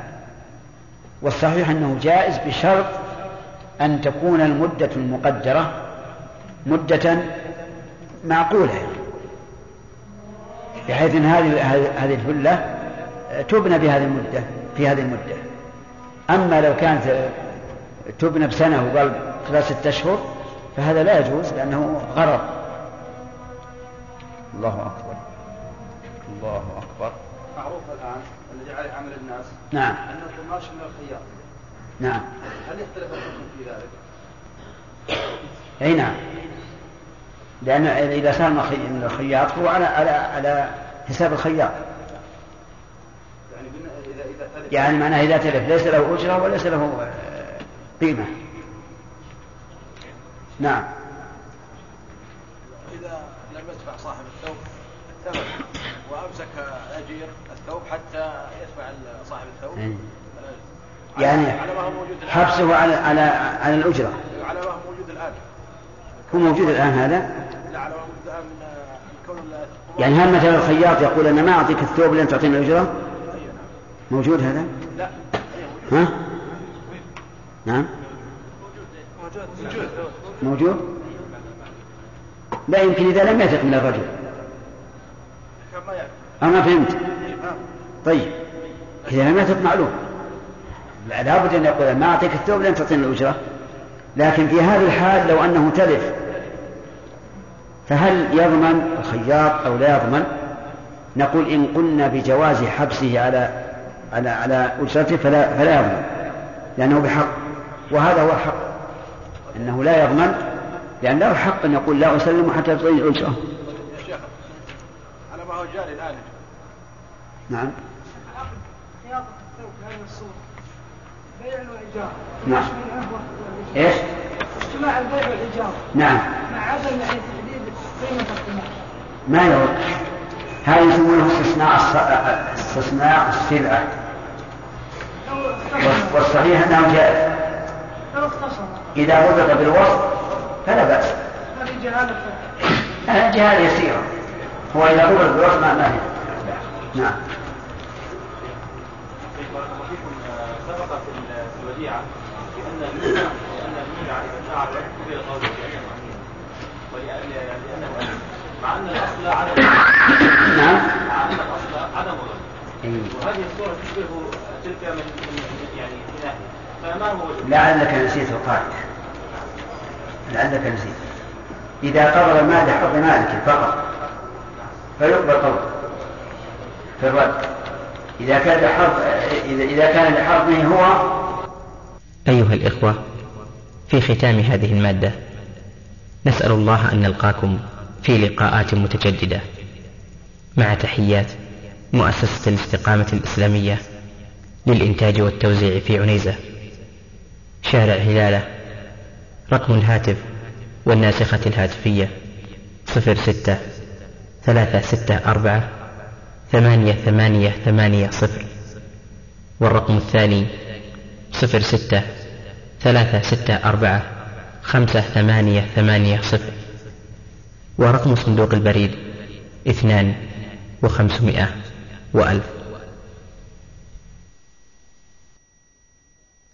والصحيح أنه جائز بشرط أن تكون المدة المقدرة مدة معقولة. بحيث أن هذه هذه الفلة تبنى بهذه المدة في هذه المدة. أما لو كانت تبنى بسنة وقال خلال ستة أشهر فهذا لا يجوز لأنه غرض. الله أكبر. الله أكبر. معروف الآن الذي عليه عمل الناس نعم. أن القماش من الخياط نعم. هل يختلف الحكم في ذلك؟ أي نعم. لأن إذا صار من الخياط هو على على على حساب الخياط. يعني معناه إذا تلف ليس له أجرة وليس له قيمة. نعم. إذا لم يدفع صاحب الثوب الثمن وأمسك أجير الثوب حتى يدفع صاحب الثوب أي. يعني على ما هو موجود الآن. حبسه على على على الأجرة. على ما هو موجود الآن. هو موجود الآن هذا؟ يعني هل مثلا الخياط يقول أنا ما أعطيك الثوب لين تعطيني الأجرة؟ موجود هذا؟ لا ها؟ نعم. موجود؟ موجود لا يمكن إذا لم يثق من الرجل. أنا فهمت؟ طيب. إذا لم يثق معلوم. لا لابد أن يقول ما أعطيك الثوب لن تعطيني الأجرة. لكن في هذه الحال لو أنه تلف فهل يضمن الخياط أو لا يضمن؟ نقول إن قلنا بجواز حبسه على على على أجرته فلا فلا يضمن لأنه بحق وهذا هو الحق أنه لا يضمن لأن له حق أن يقول لا أسلم حتى يا شيخ على ما هو جاري الآن. نعم. نعم. إيش؟ اجتماع البيع والإيجار. نعم. مع عدم يعني تحديد قيمة القماش ما يضر هذا يسمونه استصناع استصناع السلعة. والصحيح أنه جائز. لو اختصر إذا ربط بالوصف فلا بأس. هذه جهالة. هذه جهال يسيرة. هو إذا ربط بالوصف ما ما هي. نعم. آه، سبق في الوديعة بأن الميلة لأن الميلة إذا العلم قبل قوله بأنه أمين ولأن لأنه مع أن الأصل عدم نعم. مع أن الأصل عدم إيه. وهذه الصورة تشبه تلك من يعني فما هو لعلك نسيت القاعدة. لعلك نسيت. إذا قبض المال لحق مالك فقط فيقبل قوله في الرد. إذا كان لحظ إذا إذا كان لحظه هو أيها الإخوة في ختام هذه المادة نسأل الله أن نلقاكم في لقاءات متجددة. مع تحيات مؤسسة الاستقامة الإسلامية للإنتاج والتوزيع في عنيزة. شارع هلالة رقم الهاتف والناسخة الهاتفية صفر ستة ثلاثة ستة أربعة ثمانية ثمانية ثمانية صفر. والرقم الثاني صفر ستة ثلاثة ستة أربعة خمسة ثمانية ثمانية صفر. ورقم صندوق البريد اثنان وخمسمائة وألف.